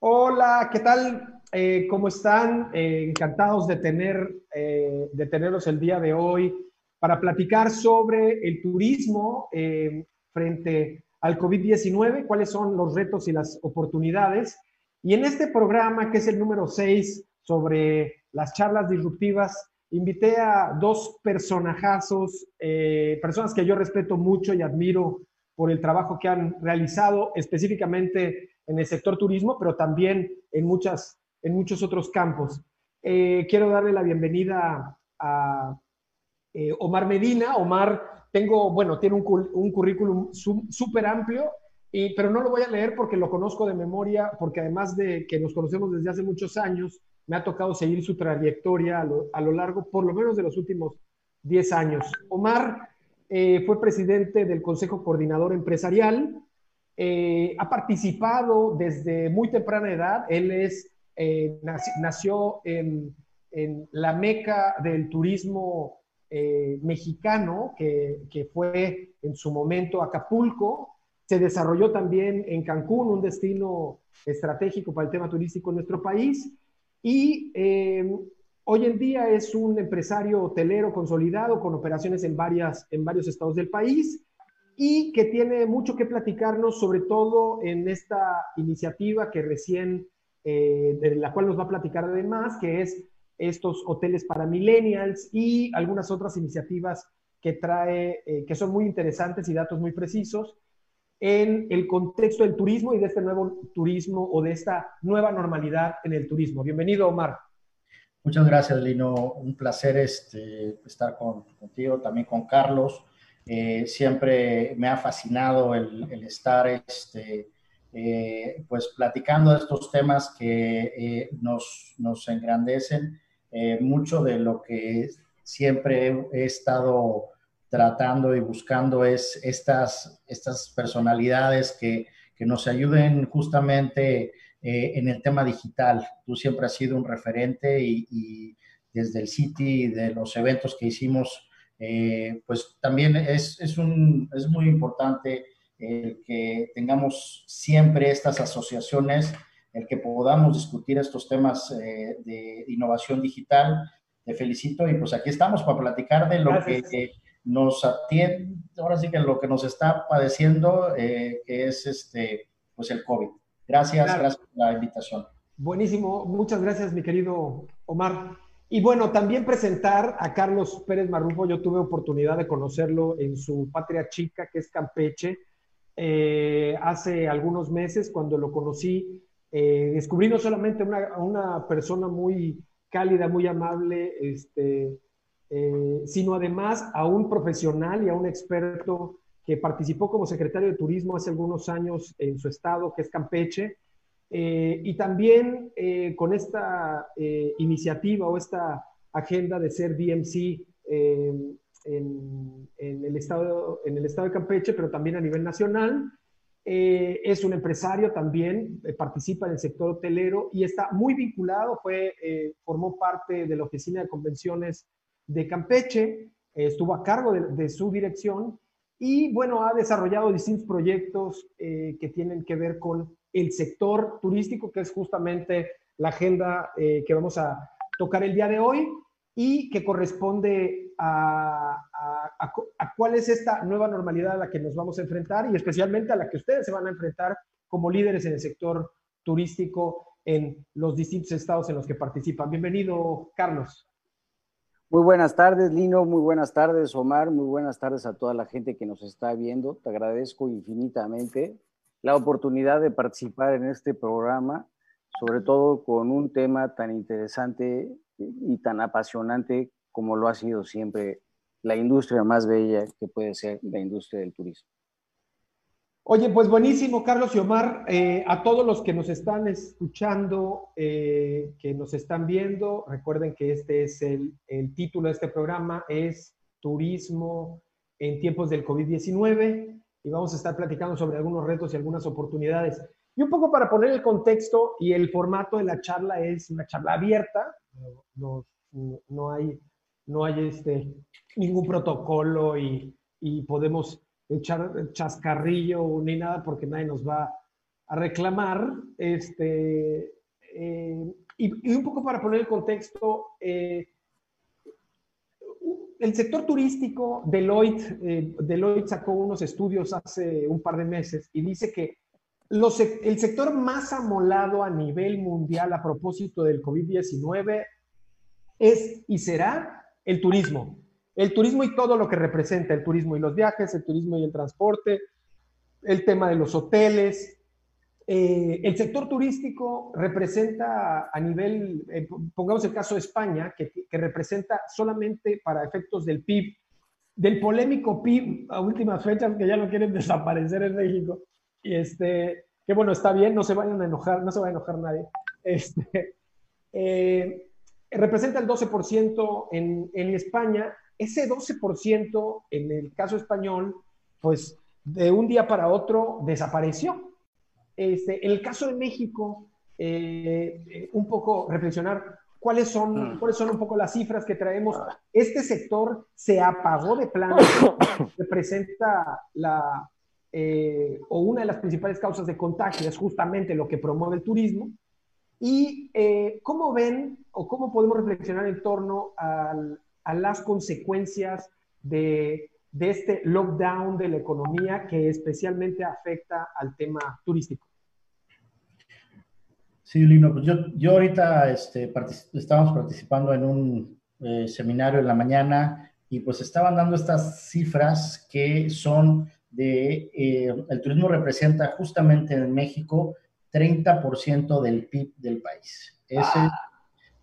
Hola, ¿qué tal? Eh, ¿Cómo están? Eh, encantados de, tener, eh, de tenerlos el día de hoy para platicar sobre el turismo frente al COVID-19, cuáles son los retos y las oportunidades. Y en este programa, que es el número 6 sobre las charlas disruptivas, invité a dos personajazos, personas que yo respeto mucho y admiro por el trabajo que han realizado específicamente en el sector turismo, pero también en, muchas, en muchos otros campos. Eh, quiero darle la bienvenida a eh, Omar Medina. Omar, tengo, bueno, tiene un, un currículum súper amplio, y, pero no lo voy a leer porque lo conozco de memoria, porque además de que nos conocemos desde hace muchos años, me ha tocado seguir su trayectoria a lo, a lo largo, por lo menos de los últimos 10 años. Omar eh, fue presidente del Consejo Coordinador Empresarial, eh, ha participado desde muy temprana edad. Él es, eh, nació en, la meca del turismo eh, mexicano, que, fue en su momento Acapulco. Se desarrolló también en Cancún, un destino estratégico para el tema turístico en nuestro país. Y hoy en día es un empresario hotelero consolidado con operaciones en, varias, en varios estados del país y que tiene mucho que platicarnos, sobre todo en esta iniciativa que recién, eh, de la cual nos va a platicar además, que es estos hoteles para millennials y algunas otras iniciativas que trae, eh, que son muy interesantes y datos muy precisos en el contexto del turismo y de este nuevo turismo o de esta nueva normalidad en el turismo. Bienvenido, Omar. Muchas gracias, Lino. Un placer este, estar con, contigo, también con Carlos. Eh, siempre me ha fascinado el, estar este, eh, pues platicando de estos temas que eh, nos, nos, engrandecen. mucho de lo que siempre he estado tratando y buscando es estas, estas personalidades que, que nos ayuden justamente en el tema digital. Tú siempre has sido un referente y, y desde el City, de los eventos que hicimos eh, pues también es, es, un, es muy importante el que tengamos siempre estas asociaciones, el que podamos discutir estos temas eh, de innovación digital. Te felicito y pues aquí estamos para platicar de lo que nos atiende, ahora sí que lo que nos está padeciendo, eh, que es este, pues el COVID. Gracias, gracias por la invitación. Buenísimo, muchas gracias mi querido Omar. Y bueno, también presentar a Carlos Pérez Marrufo. Yo tuve oportunidad de conocerlo en su patria chica, que es Campeche, eh, hace algunos meses. Cuando lo conocí, eh, descubrí no solamente una, una, persona muy cálida, muy amable, este, eh, sino además a un profesional y a un experto que participó como secretario de turismo hace algunos años en su estado, que es Campeche eh, y también eh, con esta eh, iniciativa o esta agenda de ser DMC en, el estado, en el estado de Campeche, pero también a nivel nacional. es un empresario también, participa en el sector hotelero y está muy vinculado, fue, formó parte de la oficina de convenciones de Campeche, estuvo a cargo de, de, su dirección y bueno, ha desarrollado distintos proyectos que tienen que ver con el sector turístico, que es justamente la agenda eh, que vamos a tocar el día de hoy y que corresponde a, cuál es esta nueva normalidad a la que nos vamos a enfrentar y especialmente a la que ustedes se van a enfrentar como líderes en el sector turístico en los distintos estados en los que participan. Bienvenido, Carlos. Muy buenas tardes, Lino. Muy buenas tardes, Omar. Muy buenas tardes a toda la gente que nos está viendo. Te agradezco infinitamente la oportunidad de participar en este programa, sobre todo con un tema tan interesante y tan apasionante como lo ha sido siempre la industria más bella que puede ser la industria del turismo. Oye, pues buenísimo, Carlos y Omar. Eh, a todos los que nos están escuchando, eh, que nos están viendo, recuerden que este es el, el título de este programa, es Turismo en tiempos del COVID-19 y vamos a estar platicando sobre algunos retos y algunas oportunidades. Y un poco para poner el contexto y el formato de la charla es una charla abierta, no, no, hay, no hay este, ningún protocolo y, y, podemos echar chascarrillo ni nada porque nadie nos va reclamar, este, eh, y, un poco para poner el contexto, eh, el sector turístico, Deloitte, eh, Deloitte sacó unos estudios hace un par de meses y dice que los, el sector más amolado a nivel mundial a propósito del COVID-19 es y será el turismo. El turismo y todo lo que representa, el turismo y los viajes, el turismo y el transporte, el tema de los hoteles, eh, el sector turístico representa a nivel, eh, pongamos el caso de España, que, representa solamente para efectos del PIB, del polémico PIB a últimas fechas que ya lo quieren desaparecer en México. Y este, que bueno, está bien, no se vayan a enojar, no se va a enojar nadie. Este, eh, representa el 12% en, en España. Ese 12% en el caso español, pues de un día para otro desapareció este, en el caso de México, eh, eh, un poco reflexionar cuáles son, mm. cuáles son un poco las cifras que traemos. Este sector se apagó de plano, representa la, eh, o una de las principales causas de contagio, es justamente lo que promueve el turismo. ¿Y cómo ven o cómo podemos reflexionar en torno a las consecuencias de de este lockdown de la economía que especialmente afecta al tema turístico. Sí, Lino, pues yo, yo ahorita este, estábamos participando en un eh, seminario en la mañana y pues estaban dando estas cifras que son de, eh, el turismo representa justamente en México 30% del PIB del país. Ese es ah.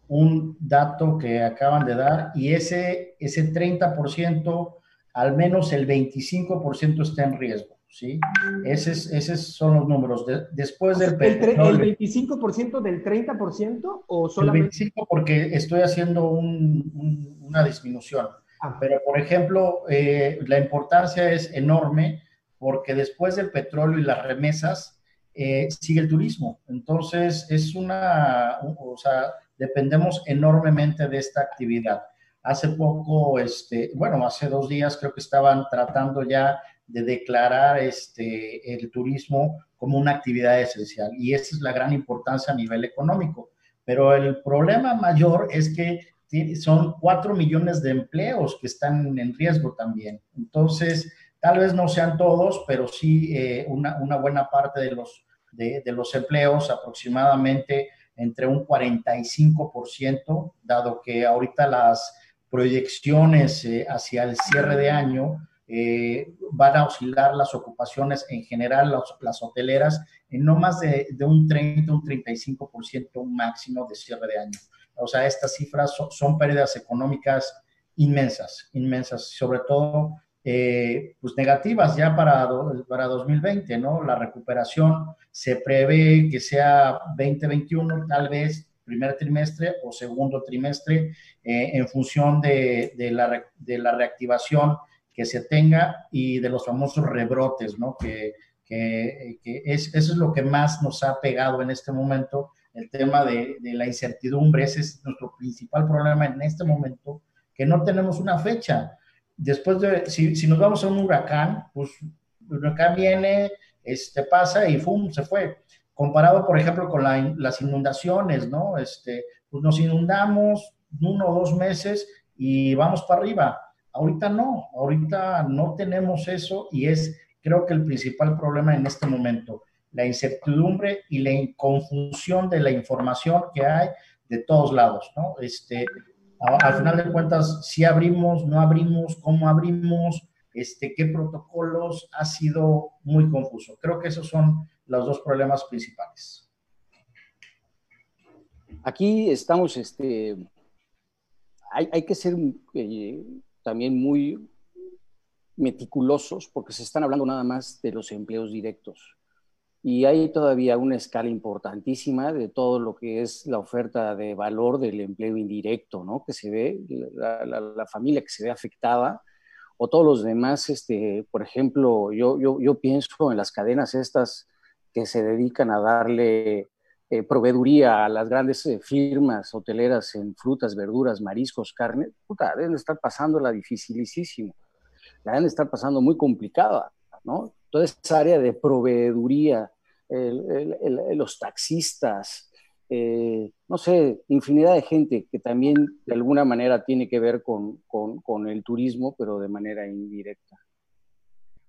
Un dato que acaban de dar y ese, ese 30%, al menos el 25% está en riesgo. ¿sí? Esos, esos son los números. después del ¿El, ¿El 25% del 30% o solamente? El 25% porque estoy haciendo una disminución. Ah. Pero, por ejemplo, eh, la importancia es enorme porque después del petróleo y las remesas eh, sigue el turismo. Entonces, es una, o sea, dependemos enormemente de esta actividad. Hace poco, este, bueno, hace dos días creo que estaban tratando ya de declarar este, el turismo como una actividad esencial. Y esa es la gran importancia a nivel económico. Pero el problema mayor es que son cuatro millones de empleos que están en riesgo también. Entonces, tal vez no sean todos, pero sí eh, una, buena parte de, los empleos, aproximadamente entre un 45%, dado que ahorita las proyecciones eh, hacia el cierre de año eh, van a oscilar las ocupaciones en general, las, hoteleras, en no más de, un 30, un 35% un máximo de cierre de año. O sea, estas cifras son, pérdidas económicas inmensas, inmensas, sobre todo eh, pues negativas ya para, para 2020, ¿no? La recuperación se prevé que sea 2021, tal vez primer trimestre o segundo trimestre, eh, en función de, de, la, de la reactivación que se tenga y de los famosos rebrotes, ¿no? Que, que, es, eso es lo que más nos ha pegado en este momento, el tema de, de, la incertidumbre, ese es nuestro principal problema en este momento, que no tenemos una fecha. Después de, si, si nos vamos a un huracán, pues el huracán viene, este, pasa y ¡fum! se fue. Comparado, por ejemplo, con la, las inundaciones, ¿no? Este, pues nos inundamos uno o dos meses y vamos para arriba Ahorita no, ahorita no tenemos eso y es creo que el principal problema en este momento, la incertidumbre y la confusión de la información que hay de todos lados, ¿no? Este, al final de cuentas, si abrimos, no abrimos, cómo abrimos, este, qué protocolos, ha sido muy confuso. Creo que esos son los dos problemas principales. Aquí estamos, este, hay, que ser eh, también muy meticulosos porque se están hablando nada más de los empleos directos. Y hay todavía una escala importantísima de todo lo que es la oferta de valor del empleo indirecto, ¿no? Que se ve, la, familia que se ve afectada, o todos los demás, este, por ejemplo, yo, yo, yo pienso en las cadenas estas que se dedican a darle eh, proveeduría a las grandes eh, firmas hoteleras en frutas, verduras, mariscos, carne, puta, deben estar pasándola dificilísimo. La deben estar pasando muy complicada, ¿no? Toda esa área de proveeduría los taxistas, eh, no sé, infinidad de gente que también de alguna manera tiene que ver con, con, el turismo, pero de manera indirecta.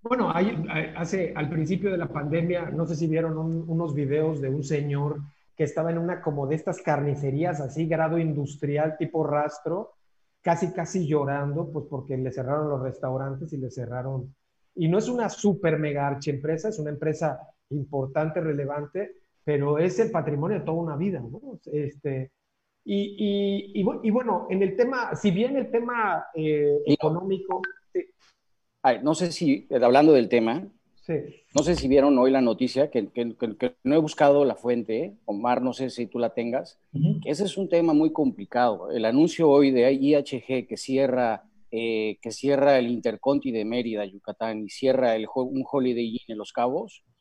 Bueno, hace, al principio de la pandemia, no sé si vieron unos videos de un señor que estaba en una como de estas carnicerías así, grado industrial, tipo rastro, casi, casi llorando, pues porque le cerraron los restaurantes y le cerraron. Y no es una super mega archi empresa, es una empresa importante, relevante, pero es el patrimonio de toda una vida, ¿no? Este, y, y, y, bueno, en el tema, si bien el tema eh, económico... no sé si, hablando del tema, no sé si vieron hoy la noticia, que, no he buscado la fuente, Omar, no sé si tú la tengas, ese es un tema muy complicado. El anuncio hoy de IHG que cierra, eh, que cierra el Interconti de Mérida, Yucatán, y cierra el, un Holiday Inn en Los Cabos, eh, eh,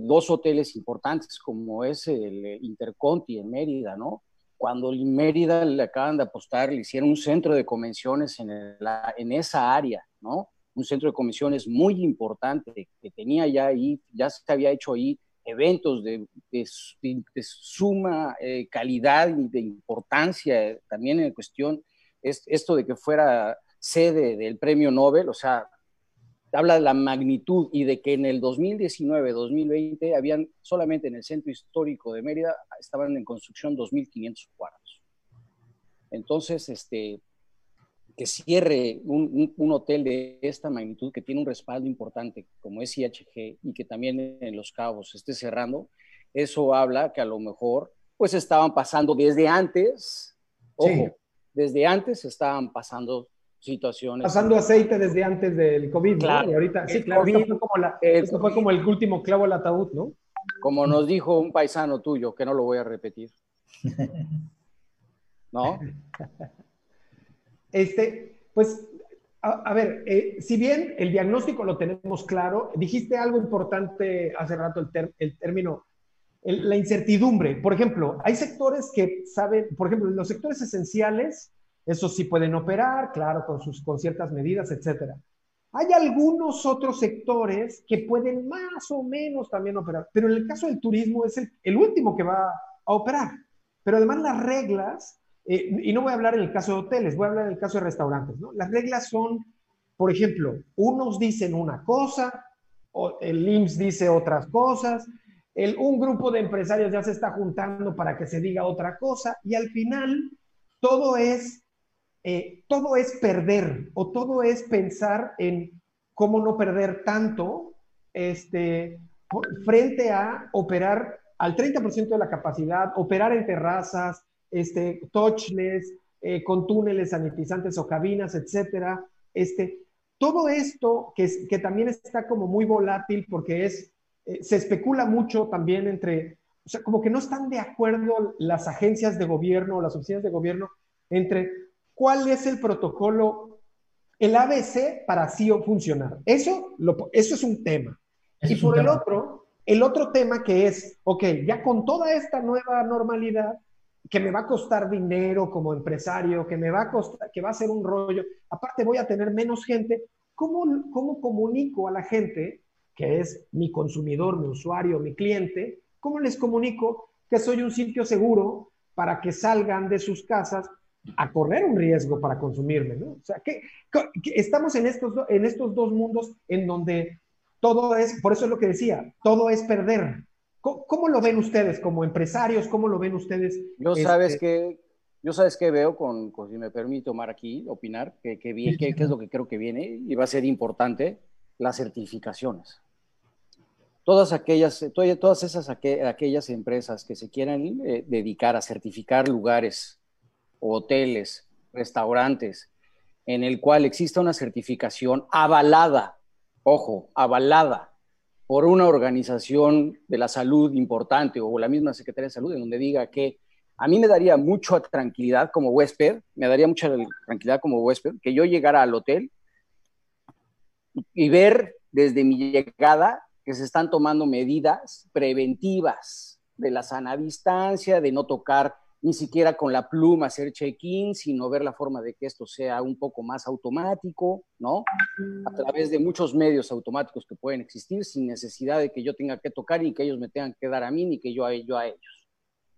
dos hoteles importantes como es el Interconti en Mérida, ¿no? Cuando en Mérida le acaban de apostar, le hicieron un centro de convenciones en, en esa área, ¿no? un centro de comisiones muy importante que tenía ya ahí, ya se había hecho ahí eventos de, de, suma eh, calidad y de importancia, también en cuestión, es, esto de que fuera sede del premio Nobel, o sea, habla de la magnitud y de que en el 2019-2020 habían solamente en el centro histórico de Mérida, estaban en construcción 2.500 cuartos. Entonces, este, que cierre un, hotel de esta magnitud que tiene un respaldo importante como es IHG y que también en Los Cabos esté cerrando, eso habla que a lo mejor pues estaban pasando desde antes, ojo, desde antes estaban pasando situaciones. Pasando aceite desde antes del COVID, ¿no? Y ahorita, sí, claro, fue, como esto fue como el último clavo al ataúd, ¿no? Como nos dijo un paisano tuyo, que no lo voy a repetir. ¿No? Este, pues, a, ver, eh, si bien el diagnóstico lo tenemos claro, dijiste algo importante hace rato, el, el término, la incertidumbre. Por ejemplo, hay sectores que saben, por ejemplo, los sectores esenciales, esos sí pueden operar, claro, con, sus, con ciertas medidas, etcétera. Hay algunos otros sectores que pueden más o menos también operar, pero en el caso del turismo es el, último que va a operar. Pero además las reglas eh, y no voy a hablar en el caso de hoteles, voy a hablar en el caso de restaurantes, ¿no? Las reglas son, por ejemplo, unos dicen una cosa, el IMSS dice otras cosas, un grupo de empresarios ya se está juntando para que se diga otra cosa, y al final todo es, eh, todo es perder, o todo es pensar en cómo no perder tanto este, frente a operar al 30% de la capacidad, operar en terrazas, este, touchless, eh, con túneles sanitizantes o cabinas, etcétera. Este, todo esto que, que también está como muy volátil porque es, eh, se especula mucho también entre, o sea, como que no están de acuerdo las agencias de gobierno o las oficinas de gobierno entre cuál es el protocolo, el ABC para así funcionar. Eso, lo, eso es un tema. y por el otro, el otro tema que es, ok, ya con toda esta nueva normalidad, que me va a costar dinero como empresario, que me va a costar, que va a ser un rollo. Aparte voy a tener menos gente. ¿Cómo, cómo comunico a la gente, que es mi consumidor, mi usuario, mi cliente, cómo les comunico que soy un sitio seguro para que salgan de sus casas a correr un riesgo para consumirme, ¿no? O sea, que, estamos en estos, en estos dos mundos en donde todo es, por eso es lo que decía, todo es perder. ¿Cómo, lo ven ustedes como empresarios? ¿Cómo lo ven ustedes? Yo sabes este que yo sabes que veo con, si me permite Omar aquí opinar, que, que, es lo que creo que viene y va a ser importante, las certificaciones. Todas aquellas, todas esas aquellas empresas que se quieran eh, dedicar a certificar lugares, hoteles, restaurantes, en el cual exista una certificación avalada, ojo, avalada por una organización de la salud importante o la misma Secretaría de Salud en donde diga que a mí me daría mucha tranquilidad como huésped, me daría mucha tranquilidad como huésped que yo llegara al hotel y ver desde mi llegada que se están tomando medidas preventivas de la sana distancia, de no tocar ni siquiera con la pluma hacer check-in, sino ver la forma de que esto sea un poco más automático, ¿no? A través de muchos medios automáticos que pueden existir sin necesidad de que yo tenga que tocar y que ellos me tengan que dar a mí ni que yo a, yo a ellos.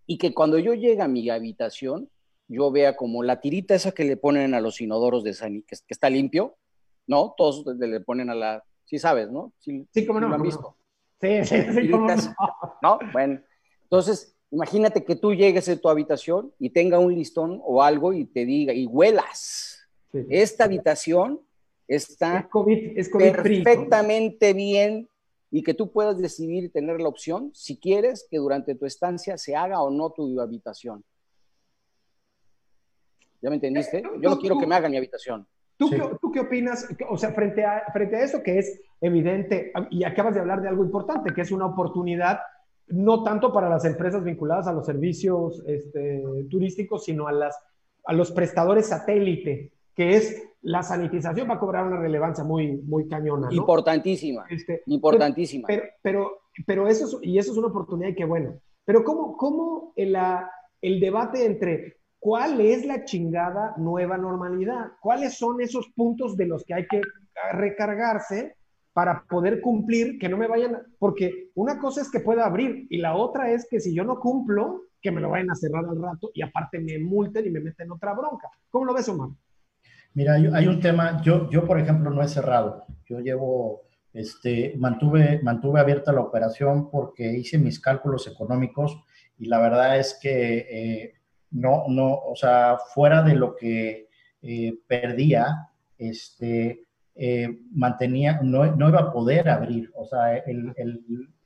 Y que cuando yo llegue a mi habitación, yo vea como la tirita esa que le ponen a los inodoros de Sani, que, está limpio, ¿no? Todos le ponen a la, sí sabes, ¿no? Sí, sí como no. Lo han visto. Sí, sí, sí, no. ¿No? Bueno, entonces Imagínate que tú llegues a tu habitación y tenga un listón o algo y te diga, y huelas, esta habitación está perfectamente bien y que tú puedas decidir tener la opción, si quieres, que durante tu estancia se haga o no tu habitación. ¿Ya me entendiste? Eh, Yo no quiero que me hagan mi habitación. ¿Tú, qué, ¿Tú, qué, opinas? O sea, frente a, frente a eso que es evidente, y acabas de hablar de algo importante, que es una oportunidad no tanto para las empresas vinculadas a los servicios este, turísticos, sino a, las, a los prestadores satélite, que es la sanitización va a cobrar una relevancia muy, muy cañona. Importantísima, este, importantísima. Pero, pero, pero, eso es, y eso es una oportunidad y que bueno. Pero ¿cómo, cómo el, el debate entre cuál es la chingada nueva normalidad? ¿Cuáles son esos puntos de los que hay que recargarse para poder cumplir, que no me vayan, porque una cosa es que pueda abrir y la otra es que si yo no cumplo, que me lo vayan a cerrar al rato y aparte me multen y me meten otra bronca. ¿Cómo lo ves, Omar? Mira, hay un tema, yo, yo por ejemplo no he cerrado, yo llevo, este, mantuve, mantuve abierta la operación porque hice mis cálculos económicos y la verdad es que eh, no, no, o sea, fuera de lo que eh, perdía, este, eh, mantenía, no, iba a poder abrir. O sea, el,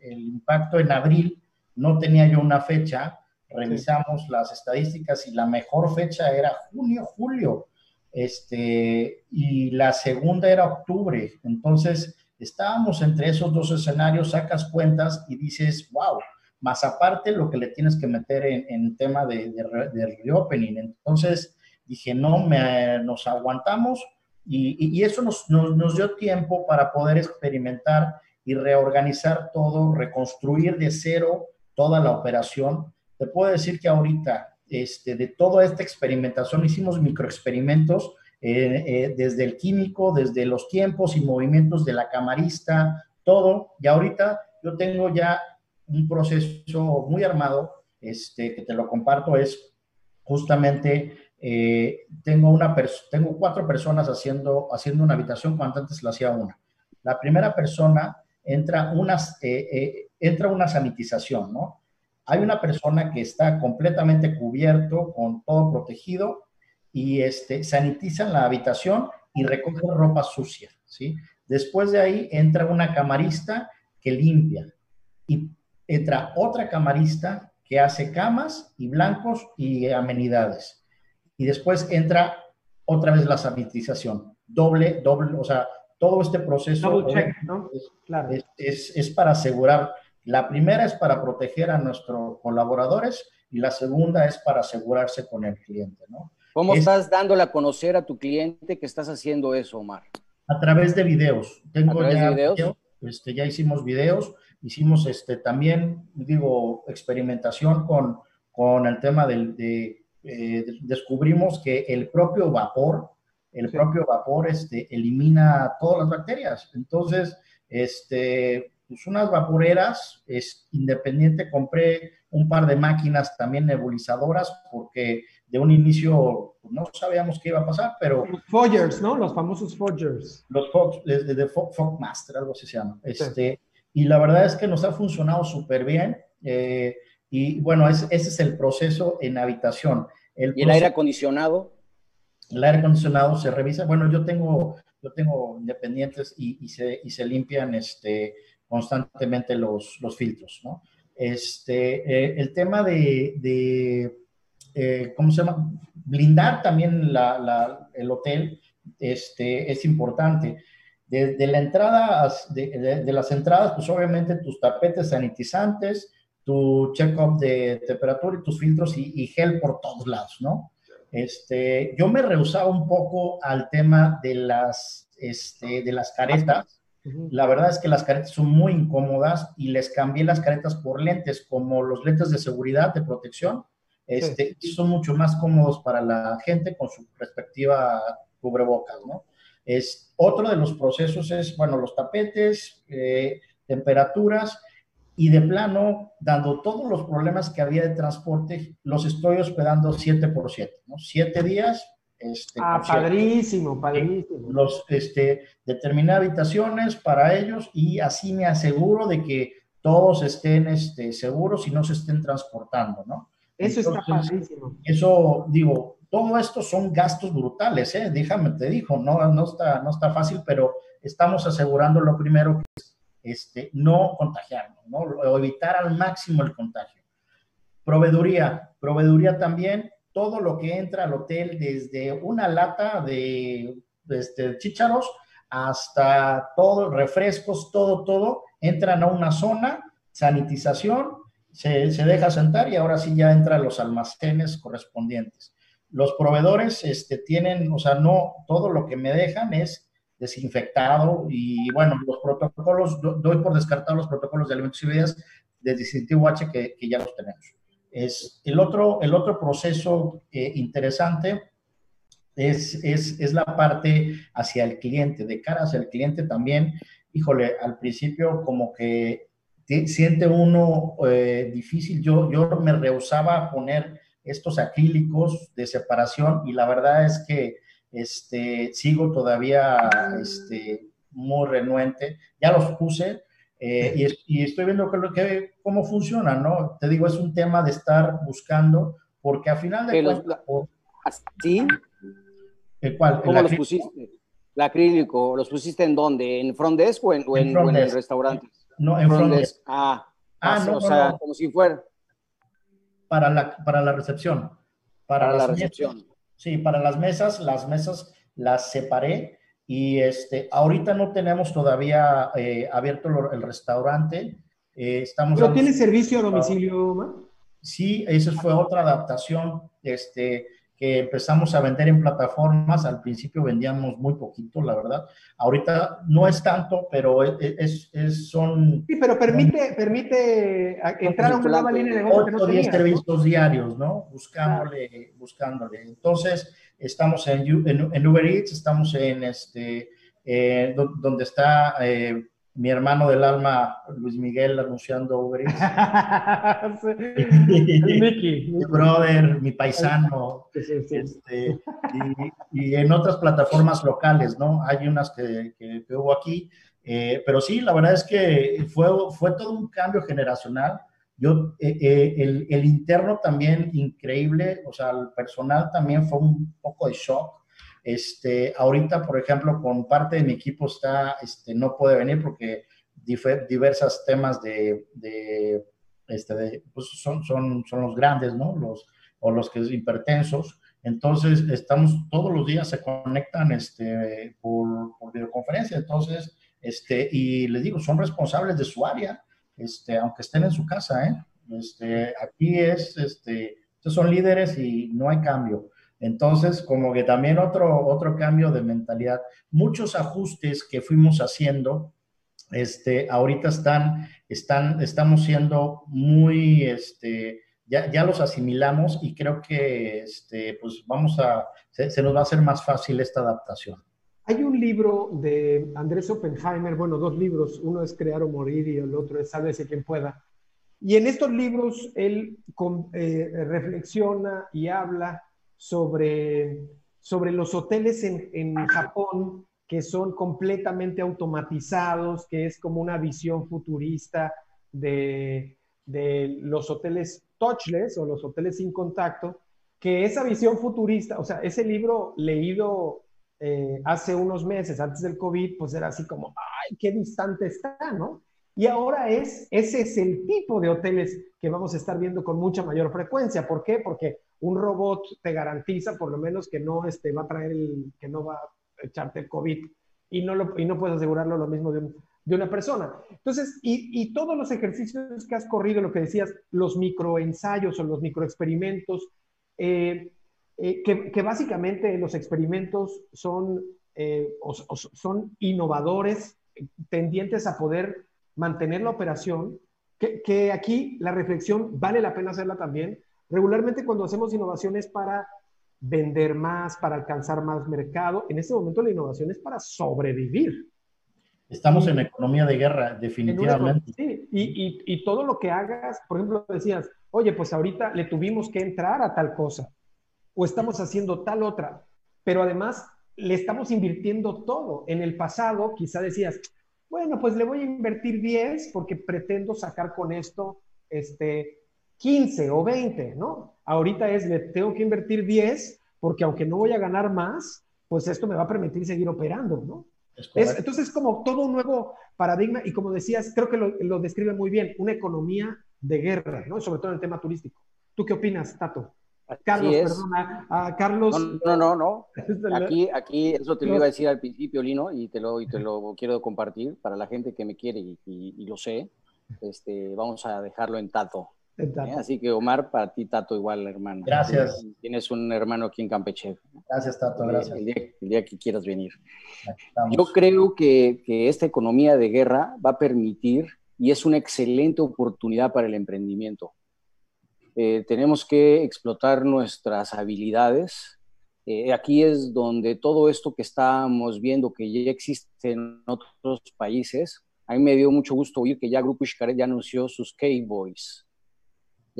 impacto en abril no tenía yo una fecha. Revisamos las estadísticas y la mejor fecha era junio, julio. Este, y la segunda era octubre. Entonces, estábamos entre esos dos escenarios, sacas cuentas y dices, wow, más aparte lo que le tienes que meter en, en tema de, de, reopening. Entonces, dije, no, me, nos aguantamos y, eso nos, dio tiempo para poder experimentar y reorganizar todo, reconstruir de cero toda la operación. Te puedo decir que ahorita, este, de toda esta experimentación, hicimos microexperimentos eh, eh, desde el químico, desde los tiempos y movimientos de la camarista, todo. Y ahorita yo tengo ya un proceso muy armado, este, que te lo comparto, es justamente eh, tengo, una tengo cuatro personas haciendo, haciendo una habitación cuando antes lo hacía una. La primera persona entra, unas, eh, eh, entra una sanitización, ¿no? Hay una persona que está completamente cubierto, con todo protegido, y este, sanitizan la habitación y recoge ropa sucia, ¿sí? Después de ahí entra una camarista que limpia y entra otra camarista que hace camas y blancos y amenidades y después entra otra vez la sanitización. Doble, doble, o sea, todo este proceso es, claro. es, para asegurar, la primera es para proteger a nuestros colaboradores y la segunda es para asegurarse con el cliente, ¿no? ¿Cómo estás dándole a conocer a tu cliente que estás haciendo eso, Omar? A través de videos. Tengo ya videos? este, ya hicimos videos, hicimos este, también, digo, experimentación con, con el tema del, de eh, descubrimos que el propio vapor, el propio vapor este, elimina todas las bacterias. Entonces, este, pues unas vaporeras, es independiente, compré un par de máquinas también nebulizadoras porque de un inicio pues, no sabíamos qué iba a pasar, pero... Los Foggers, ¿no? Los famosos Foggers. Los Fog, de, de Fog, Master, algo así se llama. Este, Y la verdad es que nos ha funcionado súper bien. Eh, y bueno, ese es el proceso en habitación. El ¿Y el aire acondicionado? El aire acondicionado se revisa. Bueno, yo tengo, yo tengo independientes y, se, y se, limpian este, constantemente los, los filtros, ¿no? Este, eh, el tema de, de eh, ¿cómo se llama? Blindar también la, la, el hotel este, es importante. De, de la entrada, de, de, las entradas, pues obviamente tus tapetes sanitizantes, tu check-up de temperatura y tus filtros y, gel por todos lados, ¿no? Este, yo me rehusaba un poco al tema de las, este, de las caretas. La verdad es que las caretas son muy incómodas y les cambié las caretas por lentes, como los lentes de seguridad, de protección. este, son mucho más cómodos para la gente con su respectiva cubrebocas, ¿no? Es, otro de los procesos es, bueno, los tapetes, eh, temperaturas, y de plano, dando todos los problemas que había de transporte, los estoy hospedando 7 por 7, ¿no? 7 días. Este, ah, padrísimo, padrísimo. Los, este, determiné habitaciones para ellos y así me aseguro de que todos estén este, seguros y no se estén transportando, ¿no? Eso está padrísimo. Eso, digo, todo esto son gastos brutales, ¿eh? Déjame, te dijo, no, no, está, no está fácil, pero estamos asegurando lo primero este, no contagiarnos, ¿no? O evitar al máximo el contagio. Proveeduría, proveeduría también, todo lo que entra al hotel, desde una lata de este, chícharos hasta todo, refrescos, todo, todo, entran a una zona, sanitización, se, se deja sentar y ahora sí ya entran los almacenes correspondientes. Los proveedores este, tienen, o sea, no, todo lo que me dejan es desinfectado y bueno, los protocolos, doy por descartado los protocolos de alimentos y bebidas de distintivo H que, que, ya los tenemos. Es el otro, el otro proceso eh, interesante es, es, es, la parte hacia el cliente, de cara hacia el cliente también, híjole, al principio como que siente uno eh, difícil, yo, yo me rehusaba a poner estos acrílicos de separación y la verdad es que este, sigo todavía este, muy renuente. Ya los puse eh, y, estoy viendo que, cómo funciona, ¿no? Te digo, es un tema de estar buscando, porque al final de cuentas... ¿Sí? ¿El cuál? ¿Cómo los pusiste? ¿El acrílico? ¿Los pusiste en dónde? ¿En front desk o en, el restaurante? No, en front, desk. Ah, ah no, o sea, como si fuera... Para la, para la recepción. Para, la recepción. Sí, para las mesas, las mesas las separé y este, ahorita no tenemos todavía eh, abierto el restaurante. Eh, estamos ¿Pero tiene servicio a domicilio, Omar? Sí, esa fue otra adaptación. Este, que empezamos a vender en plataformas. Al principio vendíamos muy poquito, la verdad. Ahorita no es tanto, pero es, es, son... Sí, pero permite, permite entrar a una nueva línea de negocio. 8 o 10 servicios diarios, ¿no? Buscándole, buscándole. Entonces, estamos en, en, Uber Eats, estamos en este, eh, donde está... Eh, mi hermano del alma, Luis Miguel, anunciando Uber Eats. mi brother, mi paisano. Este, y, en otras plataformas locales, ¿no? Hay unas que, que, hubo aquí. Eh, pero sí, la verdad es que fue, fue todo un cambio generacional. Yo, eh, eh, el, el interno también increíble, o sea, el personal también fue un poco de shock este, ahorita, por ejemplo, con parte de mi equipo está, este, no puede venir porque diversos temas de, este, pues son, son, son los grandes, ¿no? Los, o los que son hipertensos. Entonces, estamos, todos los días se conectan este, por, videoconferencia. Entonces, este, y les digo, son responsables de su área, este, aunque estén en su casa, ¿eh? Este, aquí es, este, son líderes y no hay cambio. Entonces, como que también otro, otro cambio de mentalidad, muchos ajustes que fuimos haciendo, este, ahorita están, están, estamos siendo muy, este, ya, ya los asimilamos y creo que, este, pues vamos a, se, nos va a hacer más fácil esta adaptación. Hay un libro de Andrés Oppenheimer, bueno, dos libros, uno es Crear o Morir y el otro es Sálvese quien pueda. Y en estos libros él eh, reflexiona y habla sobre, sobre los hoteles en, en Japón que son completamente automatizados, que es como una visión futurista de, de los hoteles touchless o los hoteles sin contacto, que esa visión futurista, o sea, ese libro leído eh, hace unos meses, antes del COVID, pues era así como, ay, qué distante está, ¿no? Y ahora es, ese es el tipo de hoteles que vamos a estar viendo con mucha mayor frecuencia. ¿Por qué? Porque un robot te garantiza por lo menos que no este, va a traer el, que no va a echarte el COVID y no, lo, y no puedes asegurarlo lo mismo de, una persona. Entonces, y, y, todos los ejercicios que has corrido, lo que decías, los microensayos o los microexperimentos, eh, eh, que, que, básicamente los experimentos son, eh, son innovadores, tendientes a poder mantener la operación, que, que, aquí la reflexión vale la pena hacerla también, Regularmente cuando hacemos innovación es para vender más, para alcanzar más mercado. En este momento la innovación es para sobrevivir. Estamos en economía de guerra, definitivamente. Sí, y, y, todo lo que hagas, por ejemplo, decías, oye, pues ahorita le tuvimos que entrar a tal cosa, o estamos haciendo tal otra, pero además le estamos invirtiendo todo. En el pasado quizá decías, bueno, pues le voy a invertir 10 porque pretendo sacar con esto este, 15 o 20, ¿no? Ahorita es, le tengo que invertir 10 porque aunque no voy a ganar más, pues esto me va a permitir seguir operando, ¿no? Es, entonces es como todo un nuevo paradigma y como decías, creo que lo, lo, describe muy bien, una economía de guerra, ¿no? Sobre todo en el tema turístico. ¿Tú qué opinas, Tato? Carlos, perdona, a Carlos. No, no, no, Aquí, aquí, eso te lo iba a decir al principio, Lino, y te lo, y te lo quiero compartir para la gente que me quiere y, y, lo sé. Este, vamos a dejarlo en Tato. ¿Eh? Así que Omar, para ti Tato igual, hermano. Gracias. Tienes un hermano aquí en Campeche. Gracias, Tato, gracias. El día, que quieras venir. Yo creo que, que esta economía de guerra va a permitir, y es una excelente oportunidad para el emprendimiento eh, tenemos que explotar nuestras habilidades. Eh, aquí es donde todo esto que estamos viendo que ya existe en otros países, a mí me dio mucho gusto oír que ya Grupo Xcaret ya anunció sus K-Boys.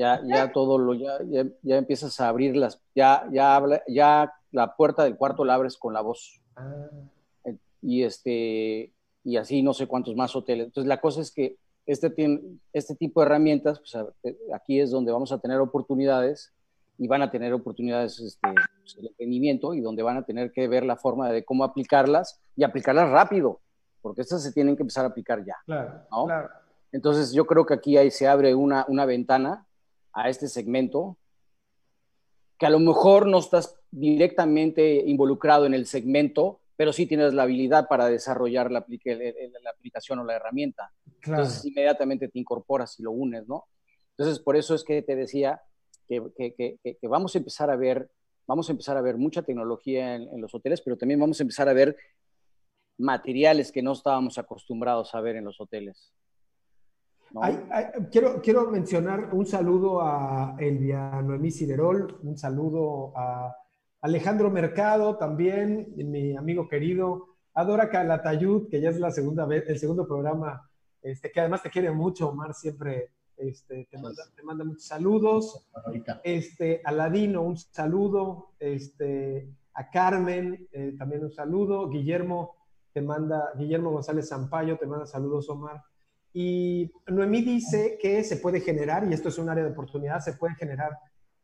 Ya, ya todo lo, ya, ya, empiezas a abrir las, ya, ya, habla, ya la puerta del cuarto la abres con la voz. Ah. Y este, y así no sé cuántos más hoteles. Entonces la cosa es que este, este tipo de herramientas, pues eh, aquí es donde vamos a tener oportunidades y van a tener oportunidades este, pues, el emprendimiento y donde van a tener que ver la forma de cómo aplicarlas y aplicarlas rápido, porque estas se tienen que empezar a aplicar ya. Claro, claro. Entonces yo creo que aquí ahí se abre una, una ventana a este segmento que a lo mejor no estás directamente involucrado en el segmento, pero sí tienes la habilidad para desarrollar la, la aplicación o la herramienta. Entonces inmediatamente te incorporas y lo unes, ¿no? Entonces por eso es que te decía que, que, que, vamos a empezar a ver, vamos a empezar a ver mucha tecnología en, los hoteles, pero también vamos a empezar a ver materiales que no estábamos acostumbrados a ver en los hoteles. Quiero, quiero mencionar un saludo a Elvia Noemí Ciderol, un saludo a Alejandro Mercado también, mi amigo querido, Adora Calatayud, que ya es la segunda vez, el segundo programa, este, que además te quiere mucho, Omar siempre este, te, manda, muchos saludos. Este, a Ladino, un saludo. Este, a Carmen, eh, también un saludo. Guillermo, te manda, Guillermo González Zampayo, te manda saludos, Omar. Y Noemí dice que se puede generar, y esto es un área de oportunidad, se pueden generar